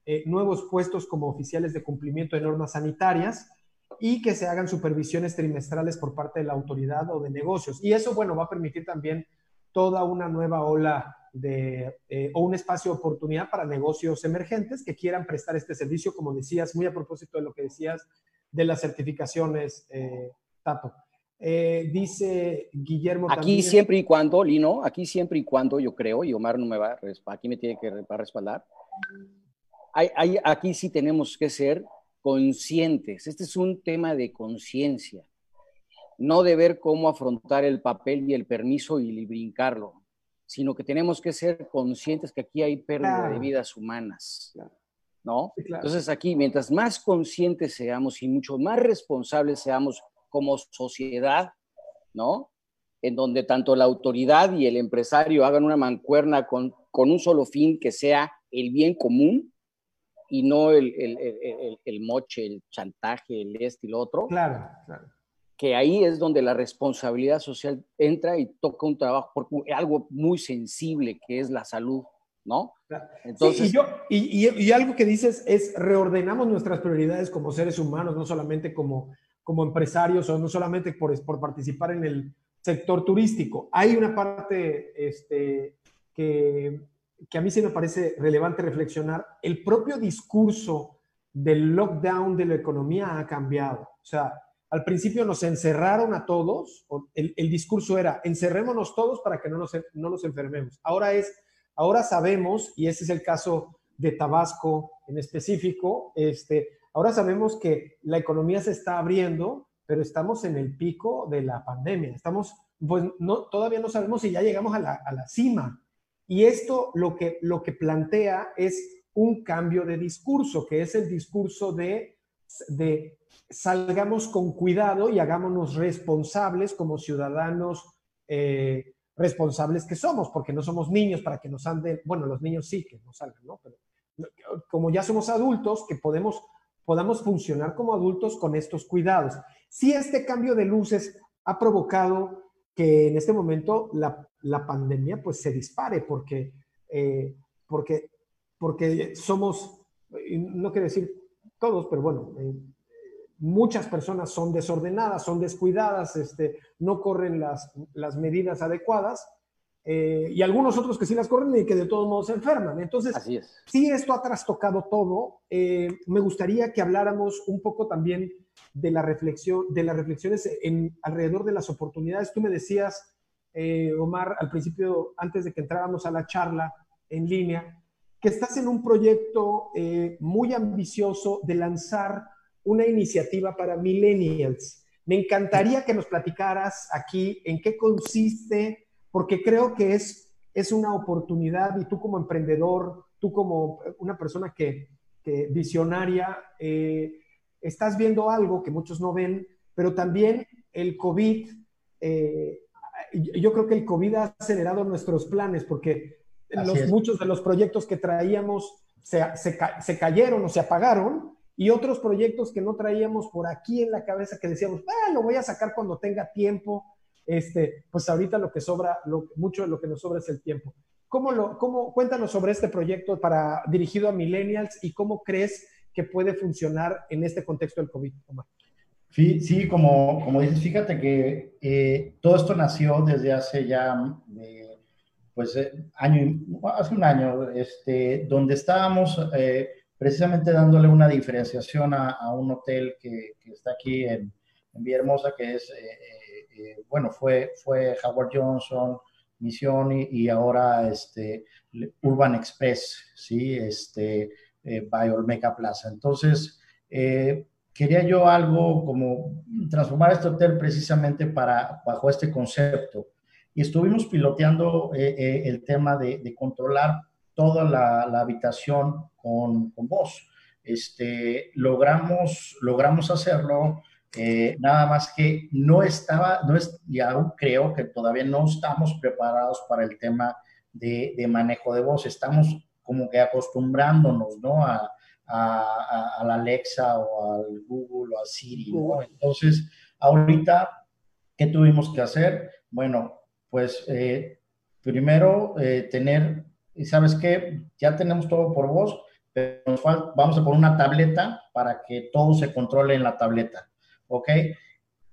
eh, nuevos puestos como oficiales de cumplimiento de normas sanitarias y que se hagan supervisiones trimestrales por parte de la autoridad o de negocios. Y eso, bueno, va a permitir también toda una nueva ola de, eh, o un espacio de oportunidad para negocios emergentes que quieran prestar este servicio, como decías, muy a propósito de lo que decías de las certificaciones, eh, Tato. Dice Guillermo. Aquí siempre y cuando, Lino, aquí siempre y cuando yo creo, y Omar no me va a, aquí me tiene que respaldar, aquí sí tenemos que ser conscientes. Este es un tema de conciencia, no de ver cómo afrontar el papel y el permiso y brincarlo, sino que tenemos que ser conscientes que aquí hay pérdida de vidas humanas. ¿No? Entonces aquí, mientras más conscientes seamos y mucho más responsables seamos como sociedad, ¿no? En donde tanto la autoridad y el empresario hagan una mancuerna con, con un solo fin que sea el bien común, y no el, el, el, el, moche, el chantaje, el este y lo otro. Claro, claro. Que ahí es donde la responsabilidad social entra y toca un trabajo, porque algo muy sensible que es la salud, ¿no? Entonces, y, yo, y, y, algo que dices es reordenamos nuestras prioridades como seres humanos, no solamente como, como empresarios o no solamente por, por participar en el sector turístico. Hay una parte este, que que a mí sí me parece relevante reflexionar, el propio discurso del lockdown de la economía ha cambiado. O sea, al principio nos encerraron a todos, el, discurso era, encerrémonos todos para que no nos, no nos enfermemos. Ahora es, ahora sabemos, y ese es el caso de Tabasco en específico, este, ahora sabemos que la economía se está abriendo, pero estamos en el pico de la pandemia. Estamos, pues no, todavía no sabemos si ya llegamos a la, a la cima y esto lo que, lo que plantea es un cambio de discurso, que es el discurso de, de salgamos con cuidado y hagámonos responsables como ciudadanos eh, responsables que somos, porque no somos niños para que nos anden, bueno, los niños sí que nos salgan, ¿no? Pero como ya somos adultos, que podemos, podamos funcionar como adultos con estos cuidados. Si este cambio de luces ha provocado que en este momento la, la pandemia pues se dispare, porque, eh, porque, porque somos, no quiero decir todos, pero bueno, eh, muchas personas son desordenadas, son descuidadas, este, no corren las, las medidas adecuadas eh, y algunos otros que sí las corren y que de todos modos se enferman. Entonces, Así es. sí, esto ha trastocado todo. Eh, me gustaría que habláramos un poco también de la reflexión, de las reflexiones en, alrededor de las oportunidades. Tú me decías, eh, Omar, al principio, antes de que entráramos a la charla en línea, que estás en un proyecto muy ambicioso de lanzar una iniciativa para millennials. Me encantaría que nos platicaras aquí en qué consiste porque creo que es, es una oportunidad y tú como emprendedor, tú como una persona que, que visionaria, eh, estás viendo algo que muchos no ven, pero también el COVID, eh, yo creo que el COVID ha acelerado nuestros planes porque los, muchos de los proyectos que traíamos se, se, se, cayeron o se apagaron y otros proyectos que no traíamos por aquí en la cabeza que decíamos, ah, lo voy a sacar cuando tenga tiempo este, pues ahorita lo que sobra, lo, mucho de lo que nos sobra es el tiempo. ¿Cómo lo, cómo, cuéntanos sobre este proyecto para, dirigido a millennials y cómo crees que puede funcionar en este contexto del COVID, Sí, sí como, como dices, fíjate que eh, todo esto nació desde hace ya, eh, pues, eh, año, hace un año, este, donde estábamos precisamente dándole una diferenciación a, un hotel que, que, está aquí en, en Villahermosa, que es eh, bueno, fue, fue Howard Johnson, Misión y, ahora este, Urban Express, ¿sí? Este, eh, by Plaza. Entonces, eh, quería yo algo como transformar este hotel precisamente para, bajo este concepto. Y estuvimos piloteando el tema de, controlar toda la, habitación con, con voz. Este, logramos, logramos hacerlo eh, nada más que no estaba, no es, y aún creo que todavía no estamos preparados para el tema de, de manejo de voz. Estamos como que acostumbrándonos, ¿no? A, a, a, la Alexa o al Google o a Siri, ¿no? Entonces, ahorita, ¿qué tuvimos que hacer? Bueno, pues eh, primero eh, tener, ¿sabes qué? Ya tenemos todo por voz, pero vamos a poner una tableta para que todo se controle en la tableta. ¿Ok?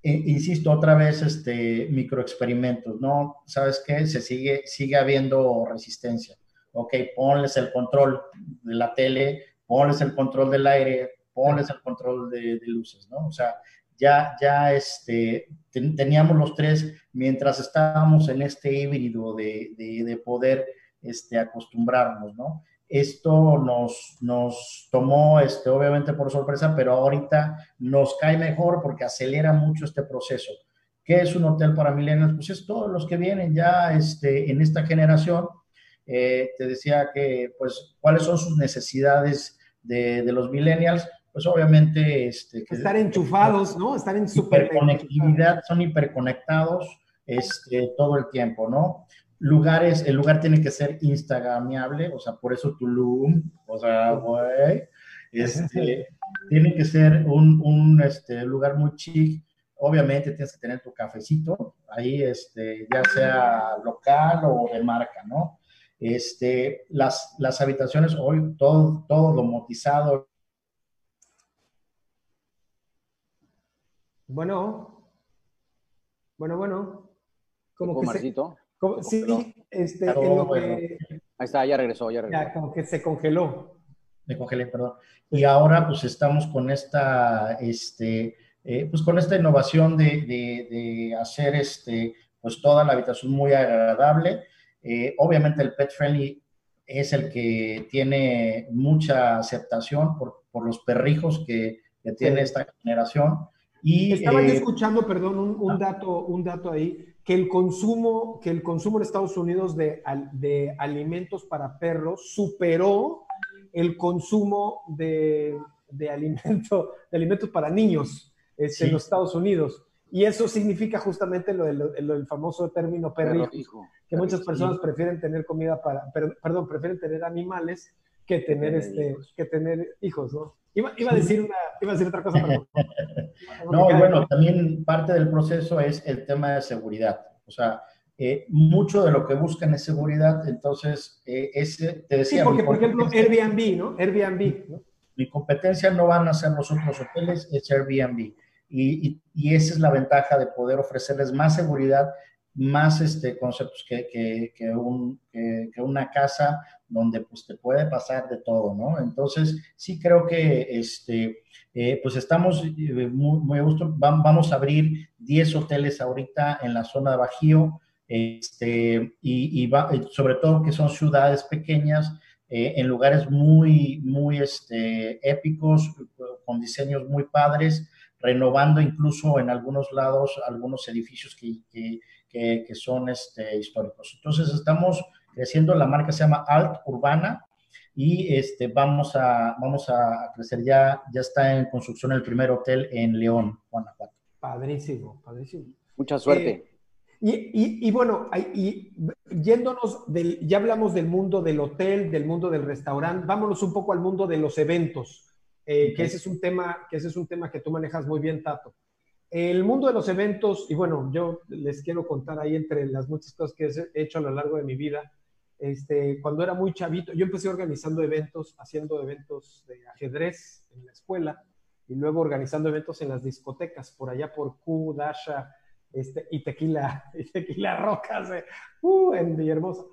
insisto, otra vez, este, microexperimentos, ¿no? ¿Sabes qué? Se sigue, sigue habiendo resistencia. Ok, ponles el control de la tele, ponles el control del aire, ponles el control de, luces, ¿no? O sea, ya, ya este, teníamos los tres mientras estábamos en este híbrido de, de, de poder este, acostumbrarnos, ¿no? Esto nos, nos tomó, este, obviamente por sorpresa, pero ahorita nos cae mejor porque acelera mucho este proceso. ¿Qué es un hotel para millennials? Pues es todos los que vienen ya este, en esta generación. Eh, te decía que, pues, ¿cuáles son sus necesidades de, de los millennials? Pues obviamente... Este, que, Estar enchufados, ¿no? Estar en hiperconectividad, son hiperconectados este, todo el tiempo, ¿no? Lugares, el lugar tiene que ser instagramiable, o sea, por eso Tulum, o sea, güey, este, tiene que ser un, un este, lugar muy chic, obviamente tienes que tener tu cafecito, ahí, este, ya sea local o de marca, ¿no? Este, las, las habitaciones, hoy todo, todo domotizado. Bueno, bueno, bueno. Como que se, sí, este, Ahí está, ya regresó, ya regresó. Ya, como que se congeló. Me congelé, perdón. Y ahora pues estamos con esta, este, eh, pues con esta innovación de, de, hacer este, pues toda la habitación muy agradable. Eh, obviamente el pet friendly es el que tiene mucha aceptación por, por los perrijos que, que tiene esta generación. Y, Estaba eh, escuchando, perdón, un, un, ah. dato, un dato ahí que el consumo, que el consumo en Estados Unidos de, de alimentos para perros superó el consumo de, de, alimento, de alimentos para niños este, en los Estados Unidos. Y eso significa justamente lo, del, famoso término perro que muchas personas prefieren tener comida para, perdón, prefieren tener animales que tener, este, que tener hijos, ¿no? Iba, a decir una, iba a decir otra cosa, pero... no, bueno, también parte del proceso es el tema de seguridad. O sea, eh, mucho de lo que buscan es seguridad, entonces, eh, ese, te decía... Sí, porque, por ejemplo, Airbnb, ¿no? Airbnb, ¿no? Mi competencia no van a ser los otros hoteles, es Airbnb. Y, y, esa es la ventaja de poder ofrecerles más seguridad, más este, conceptos que, que, que, un, que, una casa donde pues te puede pasar de todo, ¿no? Entonces, sí creo que este, eh, pues estamos muy, muy a gusto. Vamos a abrir 10 hoteles ahorita en la zona de Bajío, este, y, y sobre todo que son ciudades pequeñas, eh, en lugares muy, muy este, épicos, con diseños muy padres, renovando incluso en algunos lados algunos edificios que, que, que, son este, históricos. Entonces estamos creciendo, la marca se llama Alt Urbana y este, vamos, a, vamos a crecer, ya, ya está en construcción el primer hotel en León, Guanajuato. Padrísimo, padrísimo. Mucha suerte. Eh, y, y, y, bueno, y yéndonos, del, ya hablamos del mundo del hotel, del mundo del restaurante, vámonos un poco al mundo de los eventos. Eh, que, ese es un tema, que ese es un tema que tú manejas muy bien, Tato. El mundo de los eventos, y bueno, yo les quiero contar ahí entre las muchas cosas que he hecho a lo largo de mi vida, este, cuando era muy chavito, yo empecé organizando eventos, haciendo eventos de ajedrez en la escuela, y luego organizando eventos en las discotecas, por allá por Q, Dasha, este, y Tequila, y Tequila Rocas, uh, en Villahermosa.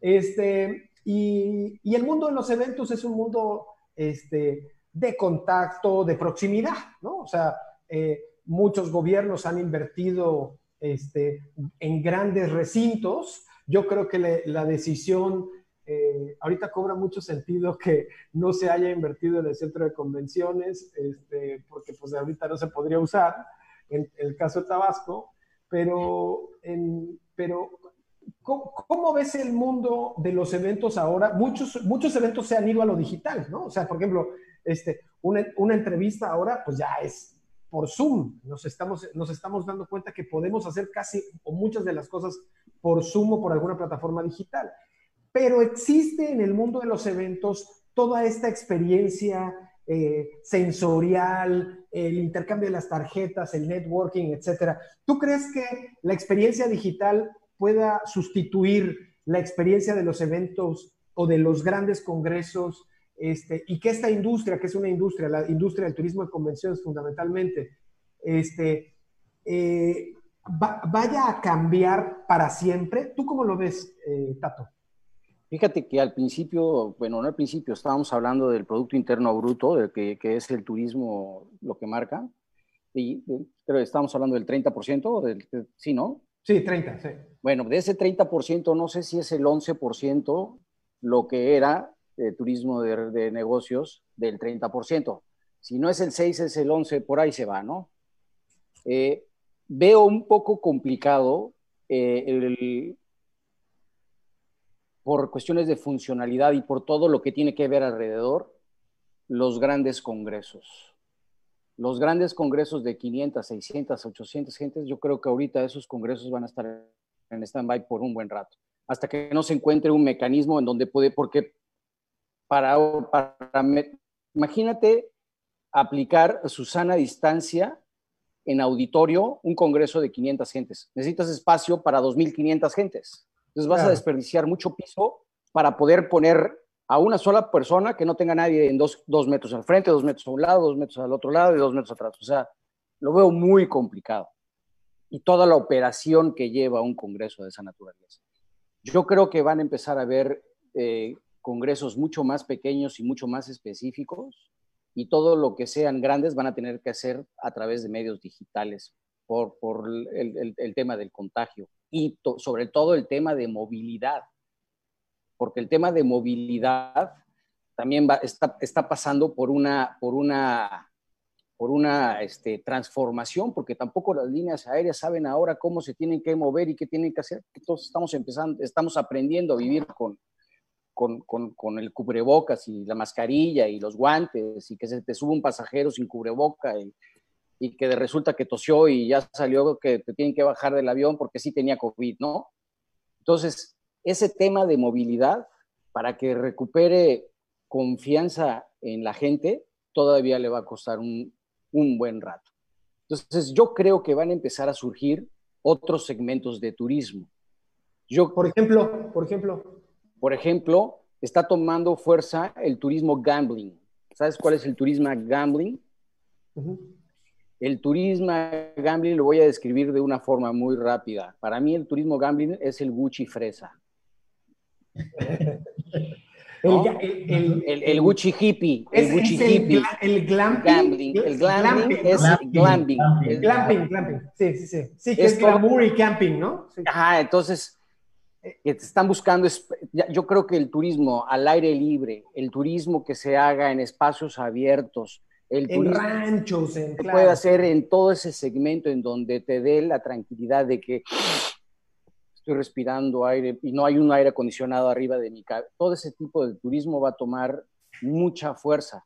Este, y, y, el mundo de los eventos es un mundo este, de contacto, de proximidad, ¿no? O sea, eh, muchos gobiernos han invertido este, en grandes recintos. Yo creo que la decisión, eh, ahorita cobra mucho sentido que no se haya invertido en el centro de convenciones, este, porque pues ahorita no se podría usar, en, el caso de Tabasco, pero, en, pero ¿cómo, ves el mundo de los eventos ahora? Muchos, muchos eventos se han ido a lo digital, ¿no? O sea, por ejemplo, este, una, una entrevista ahora, pues ya es por Zoom. Nos estamos, nos estamos dando cuenta que podemos hacer casi o muchas de las cosas por Zoom o por alguna plataforma digital. Pero existe en el mundo de los eventos toda esta experiencia eh, sensorial, el intercambio de las tarjetas, el networking, etcétera. ¿Tú crees que la experiencia digital pueda sustituir la experiencia de los eventos o de los grandes congresos este, y que esta industria, que es una industria, la industria del turismo de convenciones fundamentalmente, este, eh, vaya a cambiar para siempre. ¿Tú cómo lo ves, eh, Tato? Fíjate que al principio, bueno, no al principio, estábamos hablando del Producto Interno Bruto, de que, que es el turismo lo que marca, y pero estamos hablando del 30%, del, ¿sí, no? Sí, 30, sí. Bueno, de ese 30%, no sé si es el 11% lo que era de turismo de, negocios del 30%. Si no es el 6, es el 11, por ahí se va, ¿no? Eh, veo un poco complicado eh, por cuestiones de funcionalidad y por todo lo que tiene que ver alrededor, los grandes congresos. Los grandes congresos de 500, 600, 800 gentes, yo creo que ahorita esos congresos van a estar en stand-by por un buen rato, hasta que no se encuentre un mecanismo en donde puede, porque para, imagínate aplicar su sana distancia en auditorio un congreso de 500 gentes. Necesitas espacio para 2.500 gentes. Entonces vas a desperdiciar mucho piso para poder poner a una sola persona que no tenga nadie en dos, dos, metros al frente, dos metros a un lado, dos metros al otro lado y dos metros atrás. O sea, lo veo muy complicado. Y toda la operación que lleva un congreso de esa naturaleza. Yo creo que van a empezar a ver eh, congresos mucho más pequeños y mucho más específicos y todo lo que sean grandes van a tener que hacer a través de medios digitales por, por el, tema del contagio y sobre todo el tema de movilidad, porque el tema de movilidad también va, está, está, pasando por una, por una, por una este, transformación, porque tampoco las líneas aéreas saben ahora cómo se tienen que mover y qué tienen que hacer. Entonces estamos empezando, estamos aprendiendo a vivir con, con, con, el cubrebocas y la mascarilla y los guantes y que se te sube un pasajero sin cubreboca y, y que resulta que tosió y ya salió que te tienen que bajar del avión porque sí tenía COVID, ¿no? Entonces, ese tema de movilidad, para que recupere confianza en la gente, todavía le va a costar un, un buen rato. Entonces, yo creo que van a empezar a surgir otros segmentos de turismo. Yo, por ejemplo, por ejemplo. Por ejemplo, está tomando fuerza el turismo gambling. ¿Sabes cuál es el turismo gambling? El turismo gambling lo voy a describir de una forma muy rápida. Para mí el turismo gambling es el Gucci fresa. El, Gucci hippie. El Gucci hippie. El, glamping. El glamping es glamping. El glamping, glamping. Sí, sí, sí. Sí, que es, glamour y camping, ¿no? Ajá, entonces, están buscando, yo creo que el turismo al aire libre, el turismo que se haga en espacios abiertos, el en ranchos, en, puede hacer en todo ese segmento en donde te dé la tranquilidad de que estoy respirando aire y no hay un aire acondicionado arriba de mi cabeza. Todo ese tipo de turismo va a tomar mucha fuerza.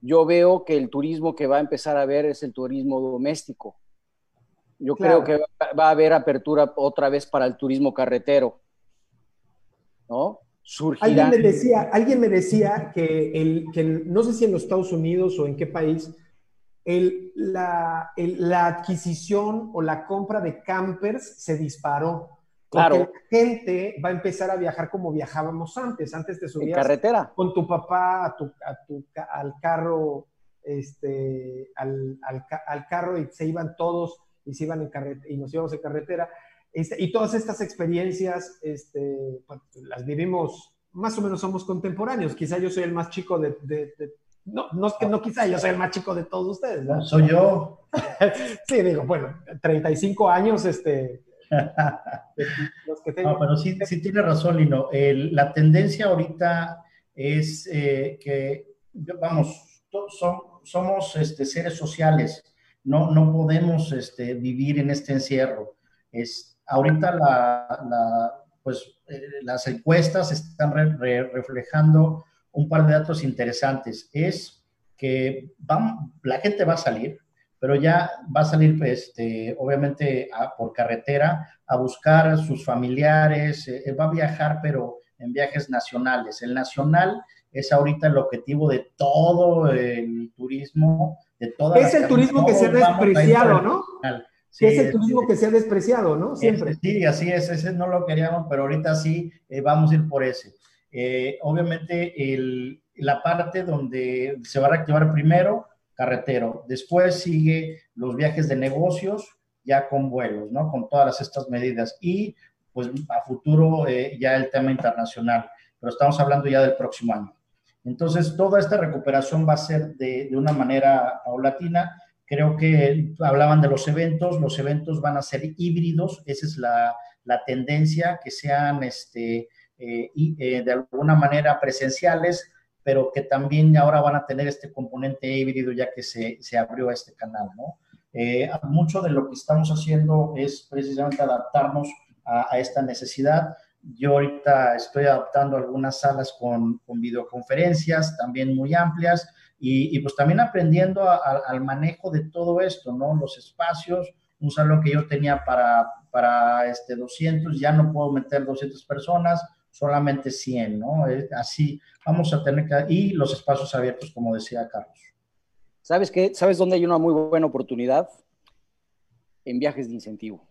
Yo veo que el turismo que va a empezar a ver es el turismo doméstico. Yo creo que va a haber apertura otra vez para el turismo carretero. ¿No? Alguien me decía, alguien me decía que, el, que no sé si en los Estados Unidos o en qué país, el, la, la, adquisición o la compra de campers se disparó. Claro. Porque la gente va a empezar a viajar como viajábamos antes. Antes te subías carretera. con tu papá a tu, a tu, al carro, este, al, al, al, carro y se iban todos y se iban en carretera y nos íbamos en carretera. Este, y todas estas experiencias este, pues, las vivimos, más o menos somos contemporáneos. Quizá yo soy el más chico de, no, no es que no quizá yo soy el más chico de todos ustedes. ¿no? Soy yo. sí, digo, bueno, 35 años, este... No, pero sí, sí tiene razón, Lino. la tendencia ahorita es eh, que, vamos, somos este, seres sociales, no, no podemos este, vivir en este encierro. Es, ahorita la, pues, eh, las encuestas están reflejando un par de datos interesantes. Es que la gente va a salir, pero ya va a salir, este, obviamente, por carretera a buscar a sus familiares, eh, va a viajar, pero en viajes nacionales. El nacional es ahorita el objetivo de todo el turismo, de toda Es el turismo que se ha despreciado, ¿no? Sí, es el turismo que se ha despreciado, ¿no? Siempre. Sí, así es, ese no lo queríamos, pero ahorita sí eh, vamos a ir por ese. Eh, obviamente, la parte donde se va a reactivar primero, carretero. Después sigue los viajes de negocios, ya con vuelos, ¿no? Con todas estas medidas. Y, pues, a futuro eh, ya el tema internacional. Pero estamos hablando ya del próximo año. Entonces, toda esta recuperación va a ser de, una manera paulatina Creo que hablaban de los eventos, los eventos van a ser híbridos, esa es la, la tendencia, que sean este, eh, eh, de alguna manera presenciales, pero que también ahora van a tener este componente híbrido ya que se, se abrió este canal, ¿no? Eh, mucho de lo que estamos haciendo es precisamente adaptarnos a, esta necesidad. Yo ahorita estoy adaptando algunas salas con, con videoconferencias también muy amplias y, pues también aprendiendo al manejo de todo esto, ¿no? Los espacios, un salón que yo tenía para, para este 200, ya no puedo meter 200 personas, solamente 100, ¿no? Así vamos a tener que... Y los espacios abiertos, como decía Carlos. ¿Sabes qué? ¿Sabes dónde hay una muy buena oportunidad? En viajes de incentivo.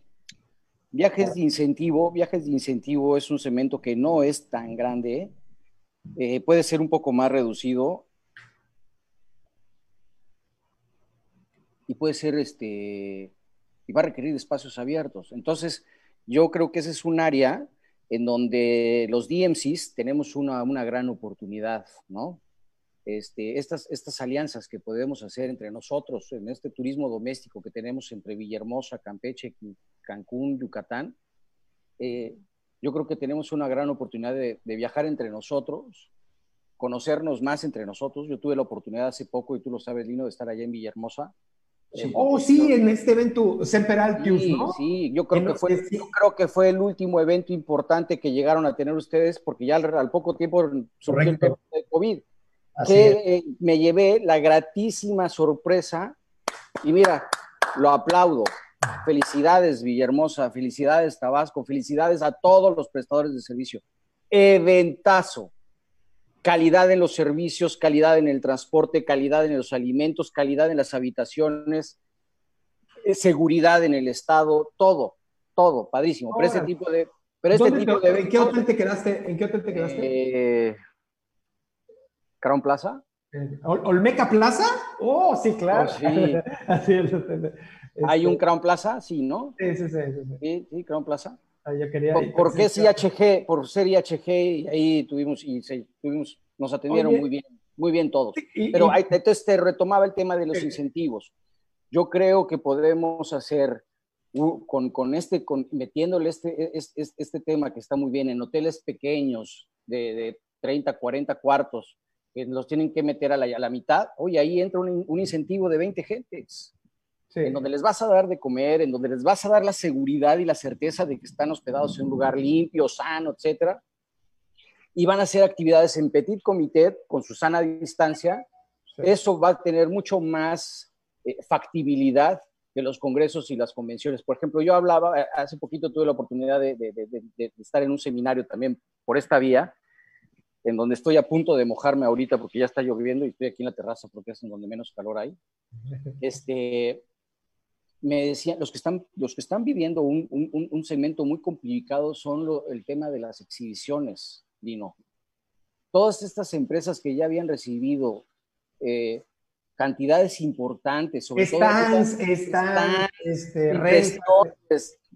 Viajes de incentivo, viajes de incentivo es un cemento que no es tan grande, eh, puede ser un poco más reducido y puede ser este, y va a requerir espacios abiertos. Entonces, yo creo que ese es un área en donde los DMCs tenemos una, una gran oportunidad, ¿no? Este, estas, estas alianzas que podemos hacer entre nosotros en este turismo doméstico que tenemos entre Villahermosa, Campeche, Cancún, Yucatán, eh, yo creo que tenemos una gran oportunidad de, de, viajar entre nosotros, conocernos más entre nosotros. Yo tuve la oportunidad hace poco, y tú lo sabes, Lino, de estar allá en Villahermosa Oh, sí, en este evento Semper sí, ¿no? Sí, yo creo, que fue, yo creo que fue el último evento importante que llegaron a tener ustedes, porque ya al, poco tiempo surgió el tema de COVID. Que eh, me llevé la gratísima sorpresa, y mira, lo aplaudo. Felicidades, Villahermosa, felicidades, Tabasco, felicidades a todos los prestadores de servicio. Eventazo calidad en los servicios, calidad en el transporte, calidad en los alimentos, calidad en las habitaciones, eh, seguridad en el estado, todo, todo, padrísimo. Pero este tipo de... Pero este tipo de ¿En qué hotel te quedaste? ¿En qué hotel te quedaste? Eh, Crown Plaza. ¿Olmeca Plaza? Oh, sí, claro. Oh, sí. ¿Hay un este Crown Plaza? Sí, ¿no? Sí, sí, sí. Sí, sí, Crown Plaza. Ah, quería, por, porque es IHG, por ser IHG, y ahí tuvimos, y tuvimos, nos atendieron muy bien, muy bien todos. Pero entonces te retomaba el tema de los incentivos. Yo creo que podemos hacer con, con este, con, metiéndole este, este, este, tema que está muy bien en hoteles pequeños de, de 30, 40 cuartos, que los tienen que meter a la, a la mitad, oye, ahí entra un, un incentivo de 20 gentes en donde les vas a dar de comer, en donde les vas a dar la seguridad y la certeza de que están hospedados en un lugar limpio, sano, etcétera. Y van a hacer actividades en petit comité con su sana distancia. Eso va a tener mucho más eh, factibilidad que los congresos y las convenciones. Por ejemplo, yo hablaba, eh, hace poquito tuve la oportunidad de, de, estar en un seminario también por esta vía, en donde estoy a punto de mojarme ahorita porque ya está lloviendo y estoy aquí en la terraza porque es en donde menos calor hay. Este, me decían, los que están, los que están viviendo un, un, segmento muy complicado son el tema de las exhibiciones, Dino. Todas estas empresas que ya habían recibido eh, cantidades importantes, sobre están, todo... Están, este,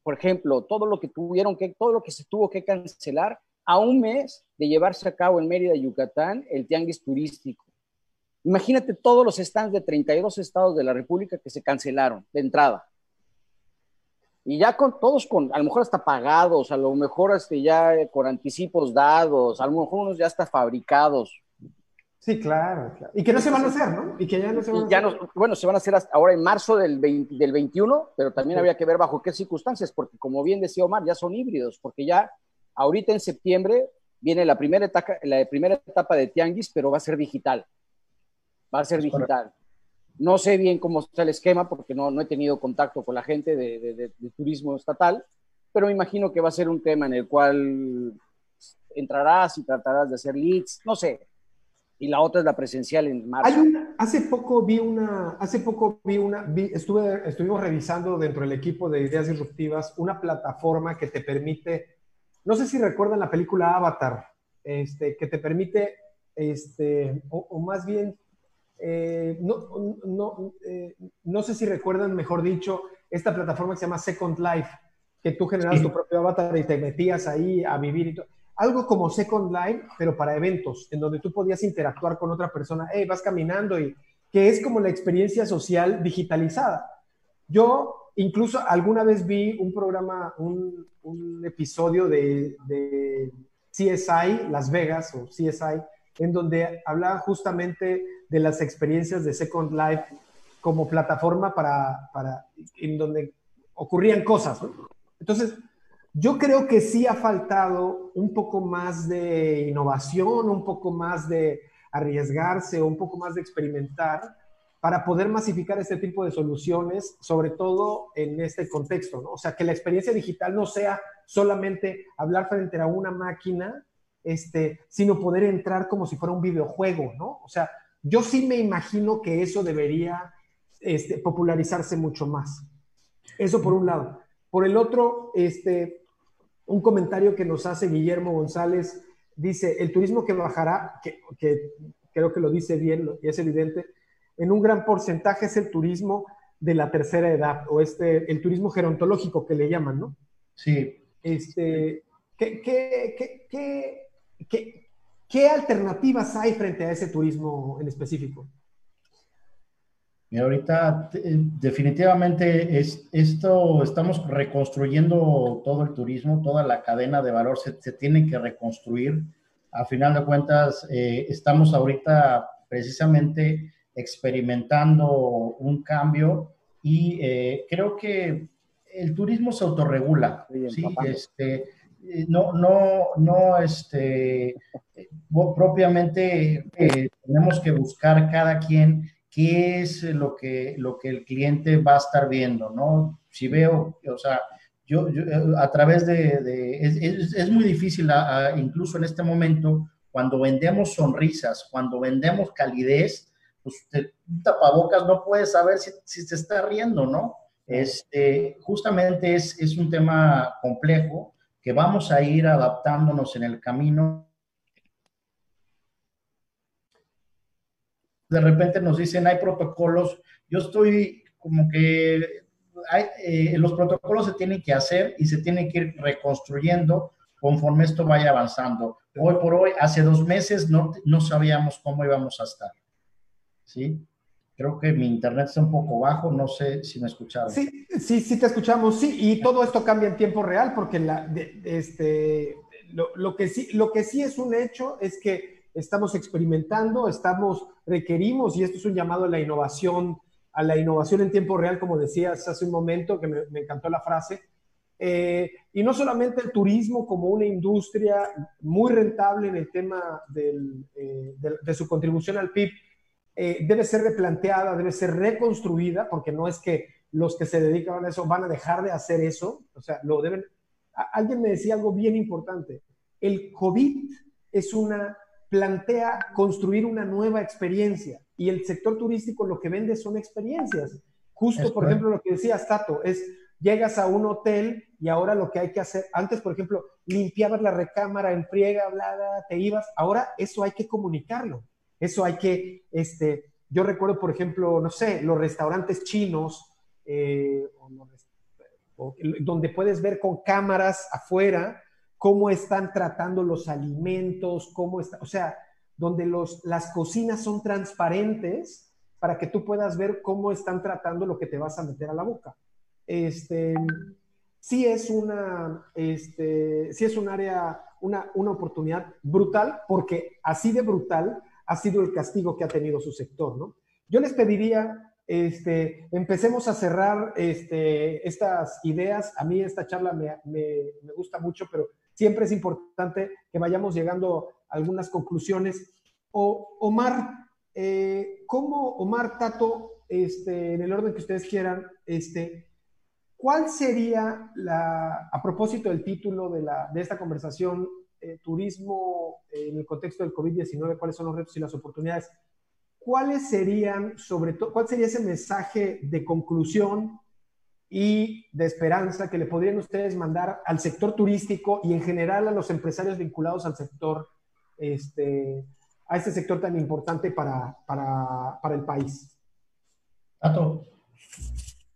por ejemplo, todo lo que tuvieron que, todo lo que se tuvo que cancelar a un mes de llevarse a cabo en Mérida, Yucatán, el tianguis turístico. Imagínate todos los stands de 32 estados de la República que se cancelaron de entrada. Y ya con todos con, a lo mejor hasta pagados, a lo mejor este, ya con anticipos dados, a lo mejor unos ya hasta fabricados. Sí, claro, Y que no se van a hacer, ¿no? Y que ya no se van a hacer. bueno, se van a hacer hasta ahora en marzo del, del 21, pero también habría que ver bajo qué circunstancias, porque como bien decía Omar, ya son híbridos, porque ya ahorita en septiembre viene la primera etapa, la primera etapa de Tianguis, pero va a ser digital va a ser digital. No sé bien cómo está el esquema porque no, no he tenido contacto con la gente de, turismo estatal, pero me imagino que va a ser un tema en el cual entrarás y tratarás de hacer leads, no sé. Y la otra es la presencial en marzo. hace poco vi una, hace poco vi una, estuve, estuvimos revisando dentro del equipo de ideas disruptivas una plataforma que te permite, no sé si recuerdan la película Avatar, este, que te permite, este, o más bien eh, no, no, eh, no, sé si recuerdan, mejor dicho, esta plataforma que se llama Second Life, que tú generas tu propio avatar y te metías ahí a vivir y todo. Algo como Second Life, pero para eventos, en donde tú podías interactuar con otra persona, hey, vas caminando y que es como la experiencia social digitalizada. Yo incluso alguna vez vi un programa, un, episodio de, CSI Las Vegas o CSI, en donde hablaba justamente de las experiencias de Second Life como plataforma para, para en donde ocurrían cosas. Entonces, yo creo que sí ha faltado un poco más de innovación, un poco más de arriesgarse, un poco más de experimentar para poder masificar este tipo de soluciones, sobre todo en este contexto, ¿no? O sea, que la experiencia digital no sea solamente hablar frente a una máquina, este, sino poder entrar como si fuera un videojuego, ¿no? O sea, yo sí me imagino que eso debería este, popularizarse mucho más. Eso por un lado. Por el otro, este, un comentario que nos hace Guillermo González dice, el turismo que bajará, que, creo que lo dice bien y es evidente, en un gran porcentaje es el turismo de la tercera edad o este, el turismo gerontológico que le llaman, ¿no? Sí. Este, ¿qué, qué, qué, ¿Qué alternativas hay frente a ese turismo en específico? Mira, ahorita eh, definitivamente es, esto estamos reconstruyendo todo el turismo, toda la cadena de valor se, tiene que reconstruir. A final de cuentas, eh, estamos ahorita precisamente experimentando un cambio y eh, creo que el turismo se autorregula, ¿sí? Este, eh, no, no, no, este, propiamente tenemos que buscar cada quien qué es lo que, lo que el cliente va a estar viendo, ¿no? Si veo, o sea, yo, a través de, es, muy difícil, incluso en este momento, cuando vendemos sonrisas, cuando vendemos calidez, pues un tapabocas no puede saber si, si se está riendo, ¿no? Este, justamente es, es un tema complejo que vamos a ir adaptándonos en el camino. De repente nos dicen, hay protocolos, yo estoy como que eh, los protocolos se tienen que hacer y se tienen que ir reconstruyendo conforme esto vaya avanzando. Hoy por hoy, hace dos meses no, no sabíamos cómo íbamos a estar. ¿Sí? Creo que mi internet está un poco bajo, no sé si me escucharon. Sí, sí, sí te escuchamos, sí, y todo esto cambia en tiempo real porque la, este, lo, lo, que sí, lo que sí es un hecho es que estamos experimentando, estamos, requerimos, y esto es un llamado a la innovación, a la innovación en tiempo real, como decías hace un momento, que me, me encantó la frase, eh, y no solamente el turismo como una industria muy rentable en el tema del, eh, de, su contribución al PIB, eh, debe ser replanteada, debe ser reconstruida, porque no es que los que se dedican a eso van a dejar de hacer eso, o sea, lo deben... alguien me decía algo bien importante, el COVID es una, plantea construir una nueva experiencia y el sector turístico lo que vende son experiencias. Justo, por ejemplo, lo que decía Stato, es llegas a un hotel y ahora lo que hay que hacer, antes, por ejemplo, limpiabas la recámara en friega, bla, te ibas, ahora eso hay que comunicarlo, eso hay que, este, yo recuerdo, por ejemplo, no sé, los restaurantes chinos, eh, donde puedes ver con cámaras afuera cómo están tratando los alimentos, cómo está, o sea, donde los, las cocinas son transparentes para que tú puedas ver cómo están tratando lo que te vas a meter a la boca. Este, sí es una, este, sí es un área, una, una oportunidad brutal, porque así de brutal ha sido el castigo que ha tenido su sector, ¿no? Yo les pediría, este, empecemos a cerrar este, estas ideas. A mí esta charla me, me, gusta mucho, pero siempre es importante que vayamos llegando a algunas conclusiones. O, Omar, eh, ¿cómo, Omar, Tato, este, en el orden que ustedes quieran, este, ¿Cuál sería la, a propósito del título de, la, de esta conversación, eh, turismo en el contexto del COVID-19, cuáles son los retos y las oportunidades? ¿Cuáles serían, sobre todo, cuál sería ese mensaje de conclusión y de esperanza que le podrían ustedes mandar al sector turístico y en general a los empresarios vinculados al sector, este, a este sector tan importante para, para, para el país? Tato.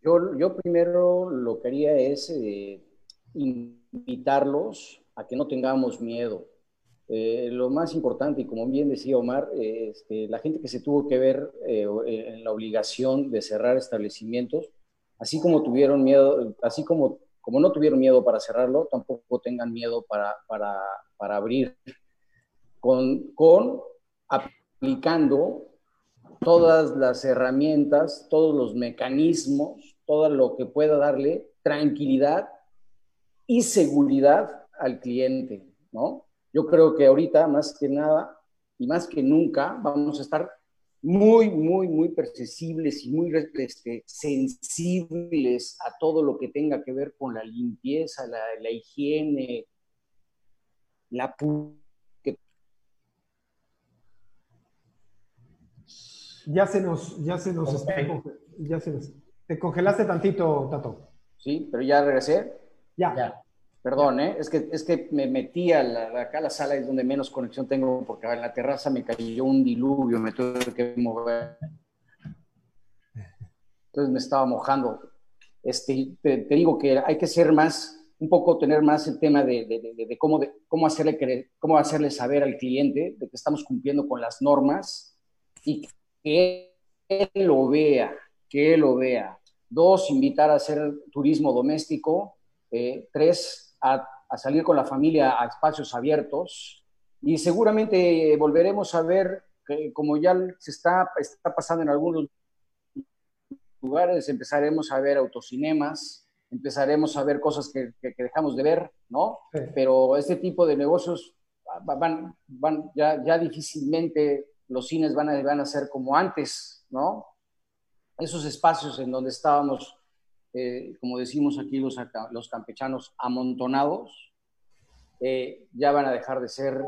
Yo, yo primero lo que haría es eh, invitarlos que no tengamos miedo. Eh, lo más importante, y como bien decía Omar, eh, este, la gente que se tuvo que ver en la obligación de cerrar establecimientos, así como tuvieron miedo, así como, como no tuvieron miedo para cerrarlo, tampoco tengan miedo para, para, para abrir, con, con aplicando todas las herramientas, todos los mecanismos, todo lo que pueda darle tranquilidad y seguridad al cliente, ¿no? Yo creo que ahorita, más que nada y más que nunca, vamos a estar muy, muy, muy perceptibles y muy este, sensibles a todo lo que tenga que ver con la limpieza, la, la higiene, la Ya se nos, ya se nos está, ya se nos, te congelaste tantito, Tato. Sí, pero ya regresé. Ya. ya. Perdón, ¿eh? es, que, es que me metí a la, acá a la sala es donde menos conexión tengo porque en la terraza me cayó un diluvio, me tuve que mover. Entonces me estaba mojando. Este, te, digo que hay que ser más, un poco tener más el tema de, de, de cómo, de cómo, hacerle, cómo hacerle saber al cliente de que estamos cumpliendo con las normas y que él lo vea, que él lo vea. Dos, invitar a hacer turismo doméstico. Eh, tres, a, salir con la familia a espacios abiertos. Y seguramente volveremos a ver, que, como ya se está, está pasando en algunos lugares empezaremos a ver autocinemas, empezaremos a ver cosas que, dejamos de ver, ¿no? Pero este tipo de negocios van, van ya, ya difícilmente los cines van a, van a ser como antes, ¿no? Esos espacios en donde estábamos, eh, como decimos aquí los, campechanos, amontonados, eh, ya van a dejar de ser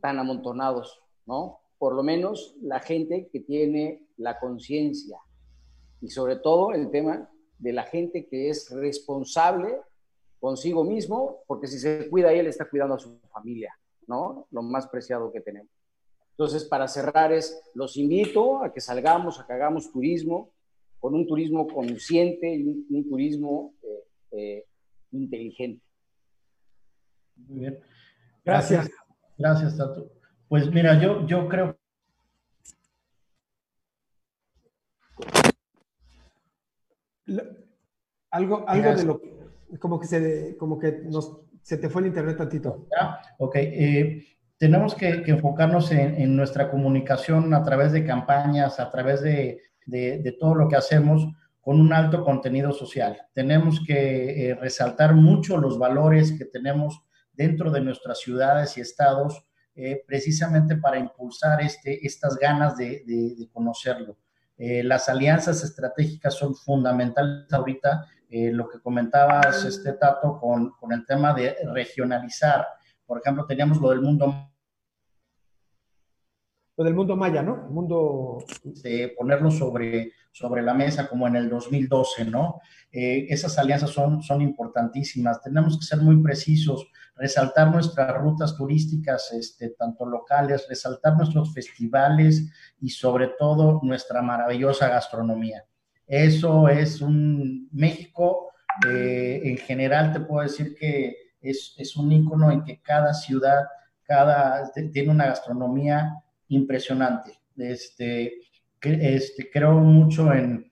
tan amontonados, ¿no? Por lo menos la gente que tiene la conciencia y sobre todo el tema de la gente que es responsable consigo mismo, porque si se cuida él, está cuidando a su familia, ¿no? Lo más preciado que tenemos. Entonces, para cerrar es, los invito a que salgamos, a que hagamos turismo, con un turismo consciente y un, turismo eh, eh, inteligente. Muy bien. Gracias. Gracias, Tato. Pues mira, yo, yo creo algo, algo de lo como que se como que nos se te fue el internet tantito. Ah, ok. Eh, tenemos que, enfocarnos en, nuestra comunicación a través de campañas, a través de, de, todo lo que hacemos con un alto contenido social. Tenemos que eh, resaltar mucho los valores que tenemos dentro de nuestras ciudades y estados, eh, precisamente para impulsar este, estas ganas de, de conocerlo. Eh, las alianzas estratégicas son fundamentales ahorita, lo que comentabas, este Tato, con, con, el tema de regionalizar. Por ejemplo, teníamos lo del mundo... Lo del mundo maya, ¿no? El mundo... De ponerlo sobre, sobre la mesa como en el 2012, ¿no? Eh, esas alianzas son, son importantísimas. Tenemos que ser muy precisos, resaltar nuestras rutas turísticas, este, tanto locales, resaltar nuestros festivales y sobre todo nuestra maravillosa gastronomía. Eso es un México, eh, en general te puedo decir que es, es un ícono en que cada ciudad cada, tiene una gastronomía impresionante. Este, este, creo mucho en,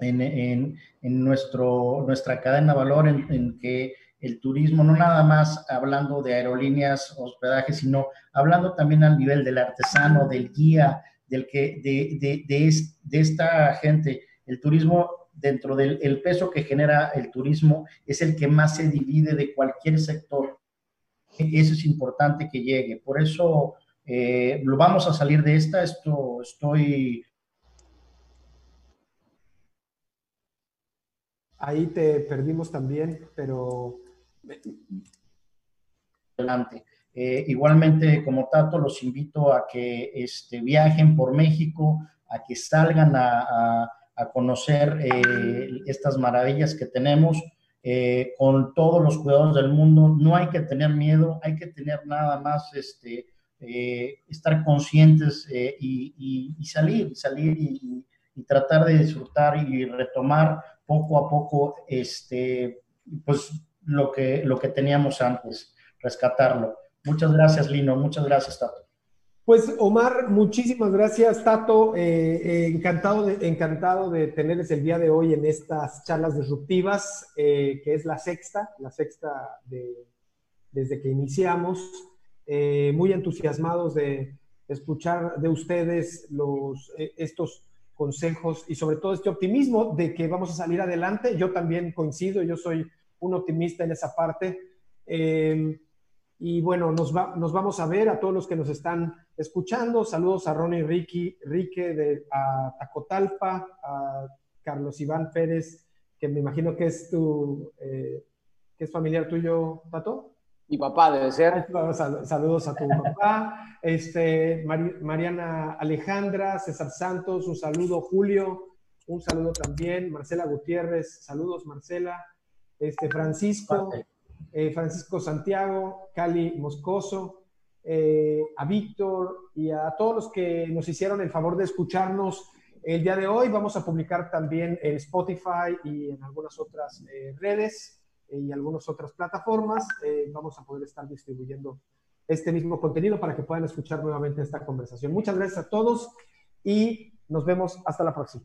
en, en, nuestro, nuestra cadena de valor, en, que el turismo, no nada más hablando de aerolíneas, hospedaje, sino hablando también al nivel del artesano, del guía, del que, de, de, de, de esta gente. El turismo, dentro del el peso que genera el turismo, es el que más se divide de cualquier sector. Eso es importante que llegue. Por eso eh, lo vamos a salir de esta. Esto estoy Ahí te perdimos también, pero... Adelante. Eh, igualmente, como Tato, los invito a que este, viajen por México, a que salgan a, conocer eh, estas maravillas que tenemos eh, con todos los cuidados del mundo. No hay que tener miedo, hay que tener nada más, este, estar conscientes y, salir, salir y, y tratar de disfrutar y retomar poco a poco este, pues, lo, que, lo que teníamos antes, rescatarlo. Muchas gracias, Lino. Muchas gracias, Tato. Pues Omar, muchísimas gracias, Tato. Eh, eh, encantado, de, encantado de tenerles el día de hoy en estas charlas disruptivas, eh, que es la sexta, la sexta de, desde que iniciamos. Muy entusiasmados de escuchar de ustedes los, estos consejos y sobre todo este optimismo de que vamos a salir adelante. Yo también coincido, yo soy un optimista en esa parte. Em, y bueno, nos, va, nos vamos a ver a todos los que nos están escuchando. Saludos a Ronnie Ricky, Rique de a Tacotalpa, a Carlos Iván Pérez, que me imagino que es tu, eh, que es familiar tuyo, Tato. Mi papá debe ser. Saludos a tu papá. Este, Mariana Alejandra, César Santos, un saludo. Julio, un saludo también. Marcela Gutiérrez, saludos, Marcela. Este, Francisco, eh, Francisco Santiago, Cali Moscoso, eh, a Víctor y a todos los que nos hicieron el favor de escucharnos el día de hoy. Vamos a publicar también en Spotify y en algunas otras eh, redes y algunas otras plataformas, eh, vamos a poder estar distribuyendo este mismo contenido para que puedan escuchar nuevamente esta conversación. Muchas gracias a todos y nos vemos hasta la próxima.